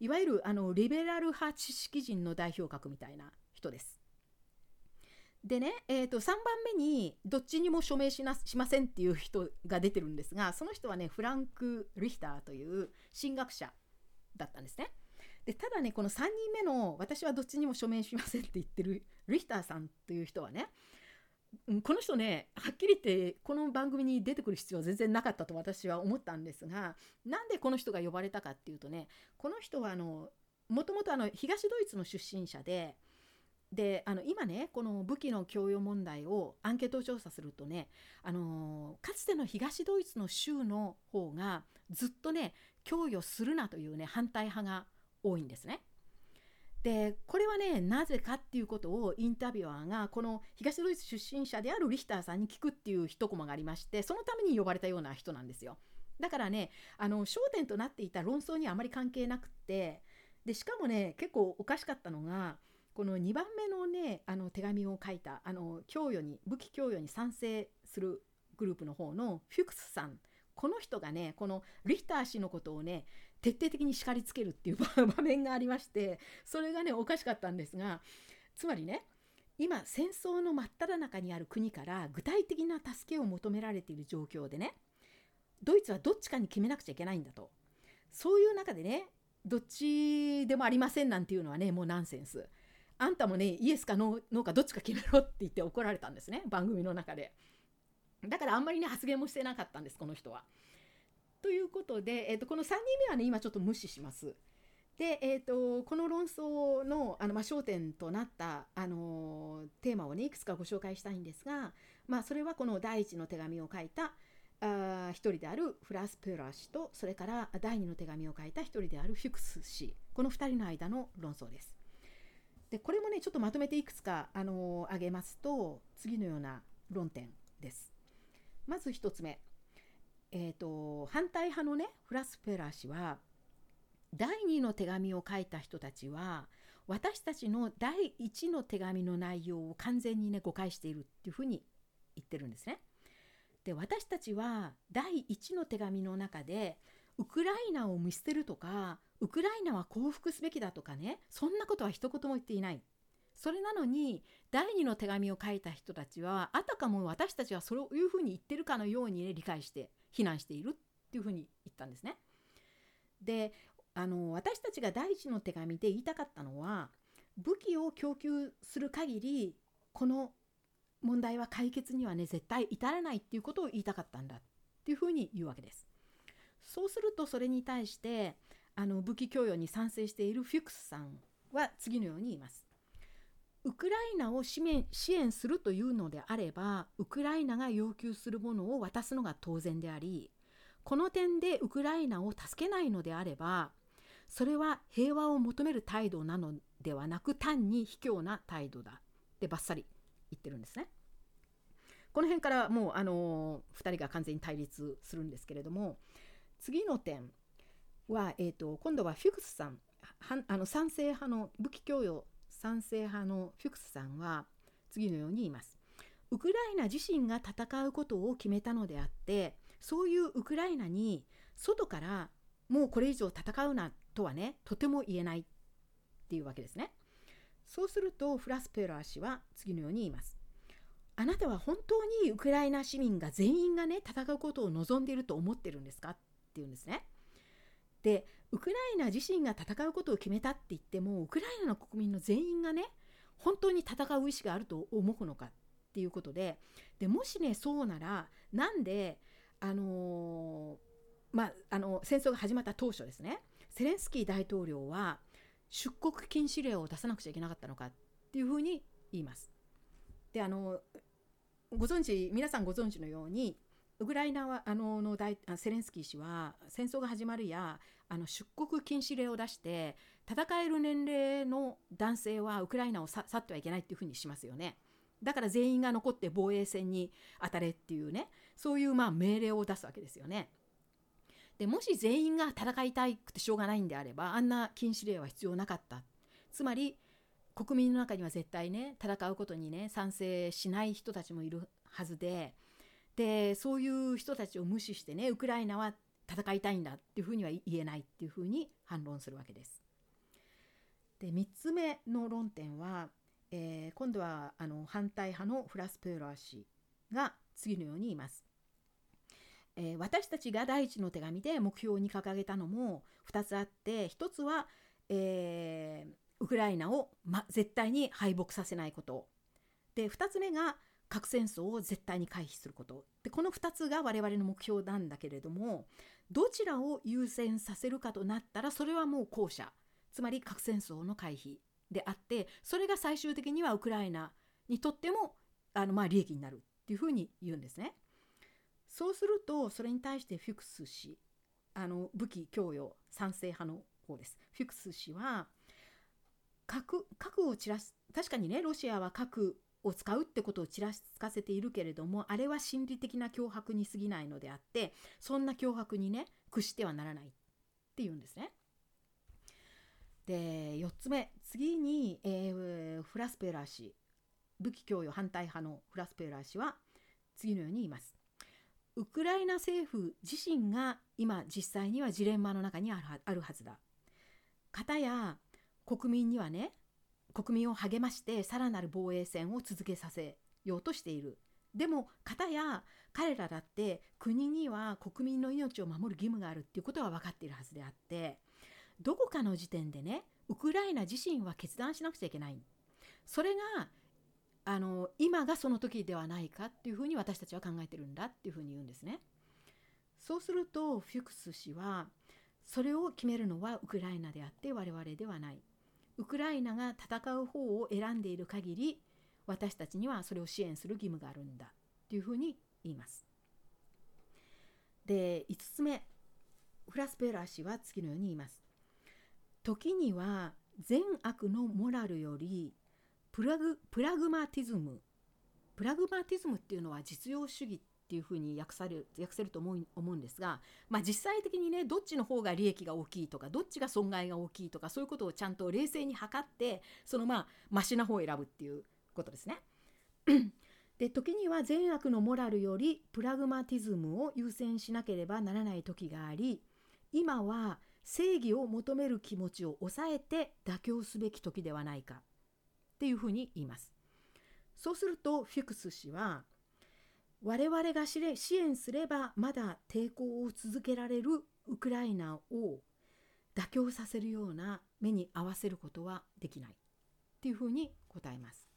いわゆるあのリベラル派知識人の代表格みたいな人です。でね、えー、と3番目にどっちにも署名しなしませんっていう人が出てるんですがその人はねフランク・リヒターという神学者だったんですね。でただねこの3人目の私はどっちにも署名しませんって言ってるリヒターさんという人はねこの人ねはっきり言ってこの番組に出てくる必要は全然なかったと私は思ったんですがなんでこの人が呼ばれたかっていうとねこの人はあのもともと東ドイツの出身者でであの今ねこの武器の供与問題をアンケート調査するとねあのかつての東ドイツの州の方がずっとね供与するなというね反対派が多いんですね。でこれはねなぜかっていうことをインタビュアーがこの東ドイツ出身者であるリヒターさんに聞くっていう一コマがありましてそのために呼ばれたような人なんですよ。だからねあの焦点となっていた論争にはあまり関係なくってでしかもね結構おかしかったのがこの2番目のねあの手紙を書いたあの供与に武器供与に賛成するグループの方のフュクスさんこの人がねこのリヒター氏のことをね徹底的に叱りつけるっていう 場面がありましてそれがねおかしかったんですがつまりね今戦争の真っ只中にある国から具体的な助けを求められている状況でねドイツはどっちかに決めなくちゃいけないんだと。そういう中でねどっちでもありませんなんていうのはねもうナンセンス。あんたもねイエスかノーかどっちか決めろって言って怒られたんですね番組の中で。だからあんまりね発言もしてなかったんですこの人は。ということで、えーと、この3人目はね今ちょっと無視します。で、えーと、この論争のあの、まあ、焦点となった、あの、テーマをねいくつかご紹介したいんですが、まあ、それはこの第一の手紙を書いた、あ一人であるフラス・ペラ氏とそれから第二の手紙を書いた一人であるフィクス氏この2人の間の論争です。でこれもねちょっとまとめていくつかあの挙げますと次のような論点です。まず1つ目、えーと、反対派のねフラス・ペラー氏は第2の手紙を書いた人たちは私たちの第1の手紙の内容を完全にね誤解しているっていうふうに言ってるんですね。で私たちは第1の手紙の中でウクライナを見捨てるとかウクライナは降伏すべきだとかねそんなことは一言も言っていないそれなのに第2の手紙を書いた人たちはあたかも私たちはそういうふうに言ってるかのようにね理解して非難しているっていうふうに言ったんですね。であの私たちが第一の手紙で言いたかったのは武器を供給する限りこの問題は解決にはね絶対至らないっていうことを言いたかったんだっていうふうに言うわけです。そうするとそれに対してあの武器供与に賛成しているフィクスさんは次のように言います。ウクライナを支援支援するというのであればウクライナが要求するものを渡すのが当然でありこの点でウクライナを助けないのであればそれは平和を求める態度なのではなく単に卑怯な態度だってバッサリ言ってるんですね。この辺からもうあの2人が完全に対立するんですけれども次の点は、えーと、今度はフィクスさんあの賛成派の武器供与賛成派のフィクスさんは次のように言います。ウクライナ自身が戦うことを決めたのであってそういうウクライナに外からもうこれ以上戦うなとはねとても言えないっていうわけですね。そうするとフラスペラー氏は次のように言います。あなたは本当にウクライナ市民が全員がね戦うことを望んでいると思ってるんですか？っていうんですね。でウクライナ自身が戦うことを決めたって言ってもウクライナの国民の全員がね本当に戦う意思があると思うのかっていうことででもしねそうならなんであのー、まあ、あの戦争が始まった当初ですねゼレンスキー大統領は出国禁止令を出さなくちゃいけなかったのかっていうふうに言います。であのご存知皆さんご存知のようにウクライナはあのの大セレンスキー氏は戦争が始まるやあの出国禁止令を出して戦える年齢の男性はウクライナを去ってはいけないっていうふうにしますよね。だから全員が残って防衛戦に当たれっていうねそういうまあ命令を出すわけですよね。でもし全員が戦いたくてしょうがないんであればあんな禁止令は必要なかった。つまり国民の中には絶対ね戦うことにね賛成しない人たちもいるはずででそういう人たちを無視してねウクライナは戦いたいんだっていうふうには言えないっていうふうに反論するわけです。で3つ目の論点は、えー、今度はあの反対派のフラス・ペーラー氏が次のように言います。えー、私たちが第一の手紙で目標に掲げたのも2つあって1つは、えー、ウクライナを、ま、絶対に敗北させないことで2つ目が核戦争を絶対に回避することでこの2つが我々の目標なんだけれどもどちらを優先させるかとなったらそれはもう後者つまり核戦争の回避であってそれが最終的にはウクライナにとってもあのまあ利益になるっていうふうに言うんですね。そうするとそれに対してフィクス氏あの武器供与賛成派の方です。フィクス氏は核核を散らす確かにねロシアは核を使うってことをちらつかせているけれどもあれは心理的な脅迫に過ぎないのであってそんな脅迫にね屈してはならないっていうんですね。で4つ目次に、えー、フラスペラー氏武器供与反対派のフラスペラー氏は次のように言います。ウクライナ政府自身が今実際にはジレンマの中にあるはずだ。方や国民にはね国民を励ましてさらなる防衛戦を続けさせようとしている。でも片や彼らだって国には国民の命を守る義務があるっていうことは分かっているはずであってどこかの時点でねウクライナ自身は決断しなくちゃいけないそれがあの今がその時ではないかっていうふうに私たちは考えてるんだっていうふうに言うんですね。そうするとフィクス氏はそれを決めるのはウクライナであって我々ではないウクライナが戦う方を選んでいる限り私たちにはそれを支援する義務があるんだというふうに言います。で5つ目フラスペラー氏は次のように言います。時には善悪のモラルよりプラグプラグマティズムプラグマティズムっていうのは実用主義っていうふうに訳される訳せると思う思うんですが、まあ、実際的にねどっちの方が利益が大きいとかどっちが損害が大きいとかそういうことをちゃんと冷静に測ってそのまあマシな方を選ぶっていうことですね。で時には善悪のモラルよりプラグマティズムを優先しなければならない時があり今は正義を求める気持ちを抑えて妥協すべき時ではないかっていうふうに言います。そうするとフィクス氏は我々が支援すればまだ抵抗を続けられるウクライナを妥協させるような目に合わせることはできないっていうふうに答えます。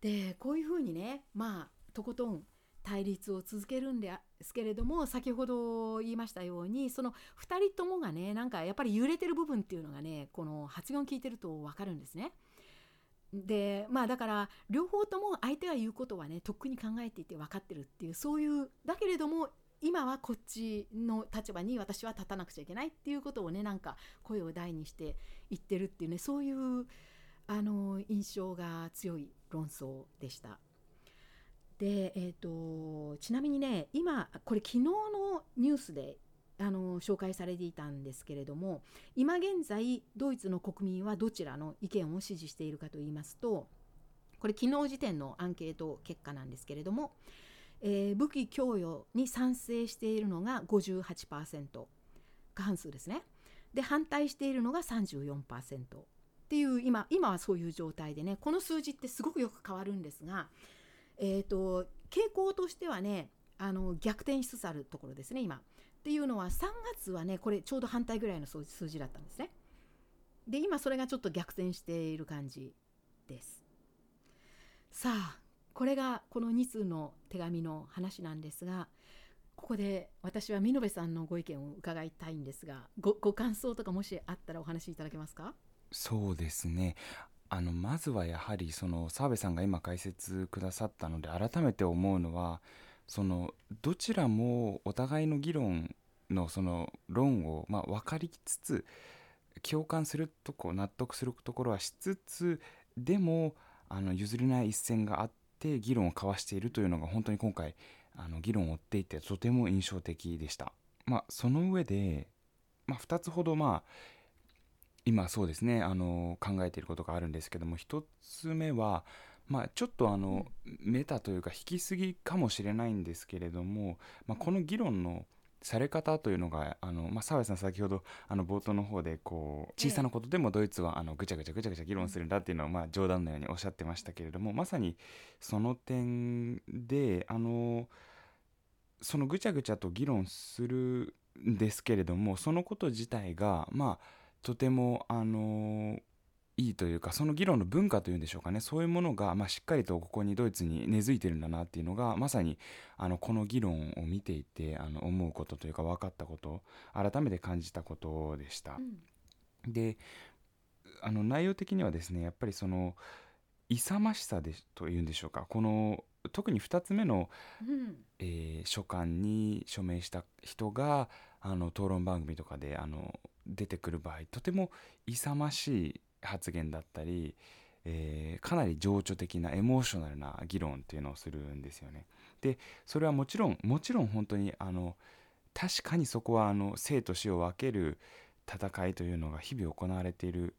でこういうふうにねまあとことん対立を続けるんですけれども先ほど言いましたようにその2人ともがねなんかやっぱり揺れてる部分っていうのがねこの発言を聞いてると分かるんですね。でまあだから両方とも相手が言うことはねとっくに考えていて分かってるっていうそういうだけれども今はこっちの立場に私は立たなくちゃいけないっていうことをねなんか声を大にして言ってるっていうねそういうあの印象が強い論争でした。で、えーと、ちなみにね今これ昨日のニュースであの紹介されていたんですけれども今現在ドイツの国民はどちらの意見を支持しているかといいますとこれ昨日時点のアンケート結果なんですけれども、えー、武器供与に賛成しているのが58%過半数ですねで反対しているのが34%っていう今今はそういう状態でねこの数字ってすごくよく変わるんですが、えーと、傾向としてはねあの逆転しつつあるところですね今。っていうのは3月はねこれちょうど反対ぐらいの数字だったんですね。で今それがちょっと逆転している感じです。さあこれがこの2通の手紙の話なんですがここで私は見延さんのご意見を伺いたいんですがごご感想とかもしあったらお話しいただけますか？そうですねあのまずはやはりその澤部さんが今解説くださったので改めて思うのはそのどちらもお互いの議論のその論をまあ分かりつつ共感するとこ納得するところはしつつでもあの譲れない一線があって議論を交わしているというのが本当に今回あの議論を追っていてとても印象的でした。まあ、その上で、まあ、2つほどまあ今そうですねあの考えていることがあるんですけども1つ目は、まあ、ちょっとあのメタというか引きすぎかもしれないんですけれども、まあ、この議論のされ方というのがあの、まあ、澤部さん先ほどあの冒頭の方でこう小さなことでもドイツはあのぐちゃぐちゃぐちゃぐちゃ議論するんだっていうのをまあ冗談のようにおっしゃってましたけれどもまさにその点であのそのぐちゃぐちゃと議論するんですけれどもそのこと自体がまあとてもあのいいというかその議論の文化というんでしょうかね。そういうものが、まあ、しっかりとここにドイツに根付いてるんだなっていうのがまさにあのこの議論を見ていてあの思うことというか分かったこと改めて感じたことでした。うん、であの内容的にはですねやっぱりその勇ましさでというんでしょうか。この特に2つ目の、うん、えー、書簡に署名した人があの討論番組とかであの出てくる場合とても勇ましい発言だったり、えー、かなり情緒的なエモーショナルな議論っていうのをするんですよね。でそれはもちろんもちろん本当にあの確かにそこはあの生と死を分ける戦いというのが日々行われている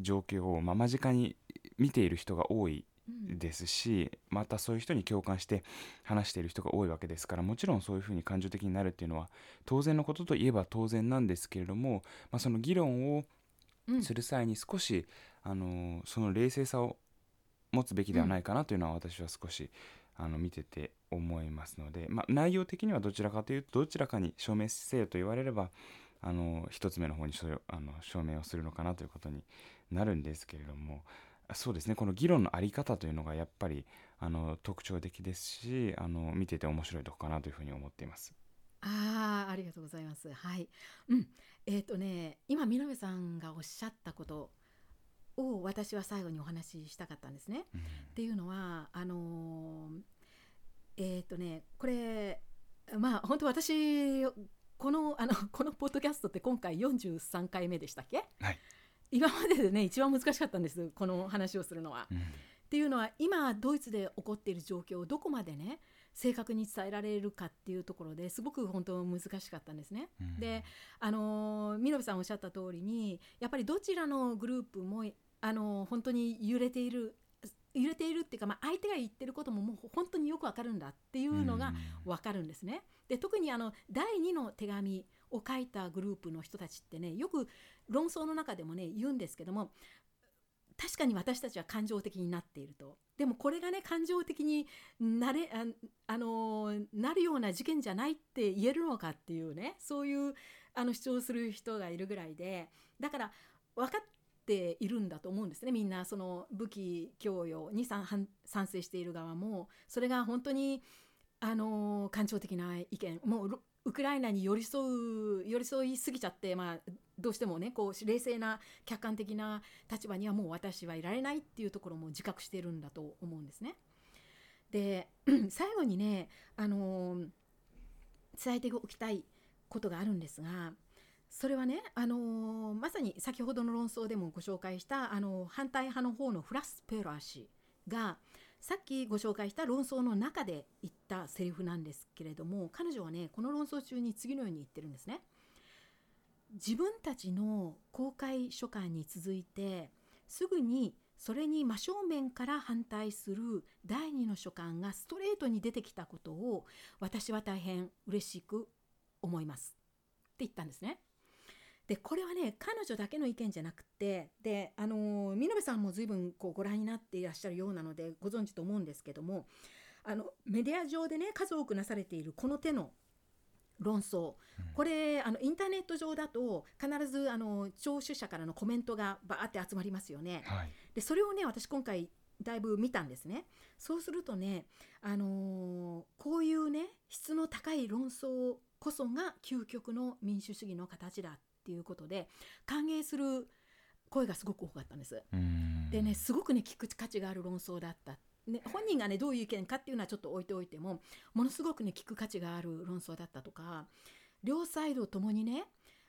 状況を、まあ、間近に見ている人が多いですし、またそういう人に共感して話している人が多いわけですからもちろんそういうふうに感情的になるっていうのは当然のことといえば当然なんですけれども、まあ、その議論をする際に少し、あのその冷静さを持つべきではないかなというのは私は少しあの見てて思いますので、まあ、内容的にはどちらかというとどちらかに証明せよと言われればあの1つ目の方にあの証明をするのかなということになるんですけれどもそうですねこの議論の在り方というのがやっぱりあの特徴的ですしあの見てて面白いとこかなというふうに思っています。ああありがとうございます。はい。うん。えっ、ー、とね今南さんがおっしゃったことを私は最後にお話ししたかったんですね。うん、っていうのはあのー、えっ、ー、とねこれまあ本当私このあの このポッドキャストって今回43回目でしたっけ、はい、今まででね一番難しかったんですこの話をするのは。うんっていうのは今ドイツで起こっている状況をどこまでね正確に伝えられるかっていうところですごく本当難しかったんですね。うんであのみのべさんおっしゃった通りにやっぱりどちらのグループもあの本当に揺れている揺れているっていうか、まあ、相手が言ってることももう本当によくわかるんだっていうのがわかるんですね。で特にあの第2の手紙を書いたグループの人たちってねよく論争の中でもね言うんですけども確かに私たちは感情的になっていると。でもこれがね感情的になれあ、のなるような事件じゃないって言えるのかっていうねそういうあの主張する人がいるぐらいで。だから分かっているんだと思うんですね。みんなその武器供与に賛成している側もそれが本当にあの感情的な意見。もうウクライナに寄り添う寄り添いすぎちゃって、まあ、どうしてもねこう冷静な客観的な立場にはもう私はいられないっていうところも自覚してるんだと思うんですね。で 最後にね、あの伝えておきたいことがあるんですがそれはね、あのまさに先ほどの論争でもご紹介した、あの反対派の方のフラス・ペラー氏がさっきご紹介した論争の中で言ったセリフなんですけれども彼女はねこの論争中に次のように言ってるんですね。自分たちの公開書簡に続いてすぐにそれに真正面から反対する第二の書簡がストレートに出てきたことを私は大変嬉しく思いますって言ったんですね。でこれはね彼女だけの意見じゃなくてであの見延さんも随分こうご覧になっていらっしゃるようなのでご存知と思うんですけどもあのメディア上でね数多くなされているこの手の論争これあのインターネット上だと必ずあの聴取者からのコメントがバーって集まりますよね。はいでそれをね私今回だいぶ見たんですね。そうするとね、あのーこういうね質の高い論争こそが究極の民主主義の形だっていうことで歓迎する声がすごく多かったんです。うんでねすごくね聞く価値がある論争だった。ね、本人がねどういう意見かっていうのはちょっと置いておいてもものすごくね聞く価値がある論争だったとか両サイドともにね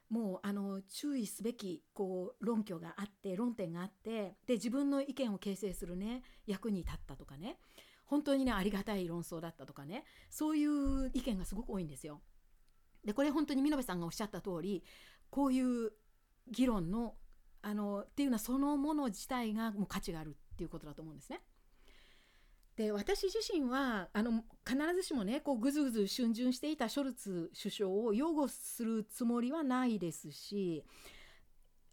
もうあの注意すべきこう論拠があって論点があってで自分の意見を形成するね役に立ったとかね本当にねありがたい論争だったとかねそういう意見がすごく多いんですよ。でこれ本当に見延さんがおっしゃった通りこういう議論のあのっていうのはそのもの自体がもう価値があるっていうことだと思うんですね。で私自身はあの必ずしもねこうぐずぐず逡巡していたショルツ首相を擁護するつもりはないですし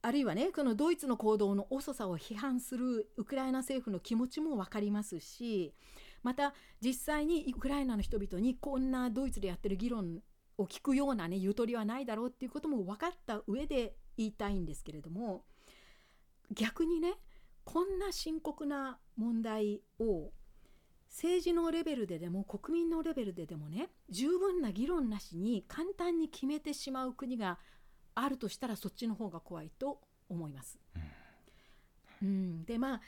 あるいはねこのドイツの行動の遅さを批判するウクライナ政府の気持ちも分かりますしまた実際にウクライナの人々にこんなドイツでやってる議論を聞くようなねゆとりはないだろうっていうことも分かった上で言いたいんですけれども逆にねこんな深刻な問題を政治のレベルででも国民のレベルででもね十分な議論なしに簡単に決めてしまう国があるとしたらそっちの方が怖いと思います。うん、でまあ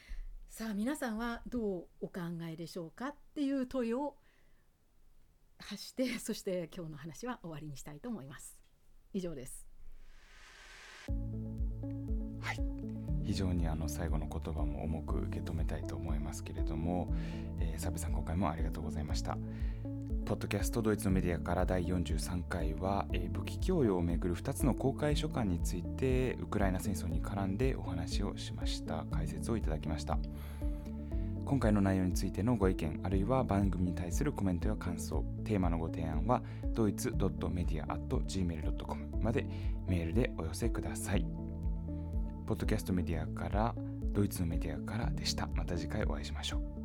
さあ皆さんはどうお考えでしょうかっていう問いを発して そして今日の話は終わりにしたいと思います。以上です。非常にあの最後の言葉も重く受け止めたいと思いますけれども、えー、サベさん今回もありがとうございました。ポッドキャストドイツのメディアから第43回は、えー武器供与をめぐる2つの公開書簡についてウクライナ戦争に絡んでお話をしました。解説をいただきました。今回の内容についてのご意見あるいは番組に対するコメントや感想テーマのご提案はドイツ .media.gmail.com までメールでお寄せください。ポッドキャストメディアからドイツのメディアからでした。また次回お会いしましょう。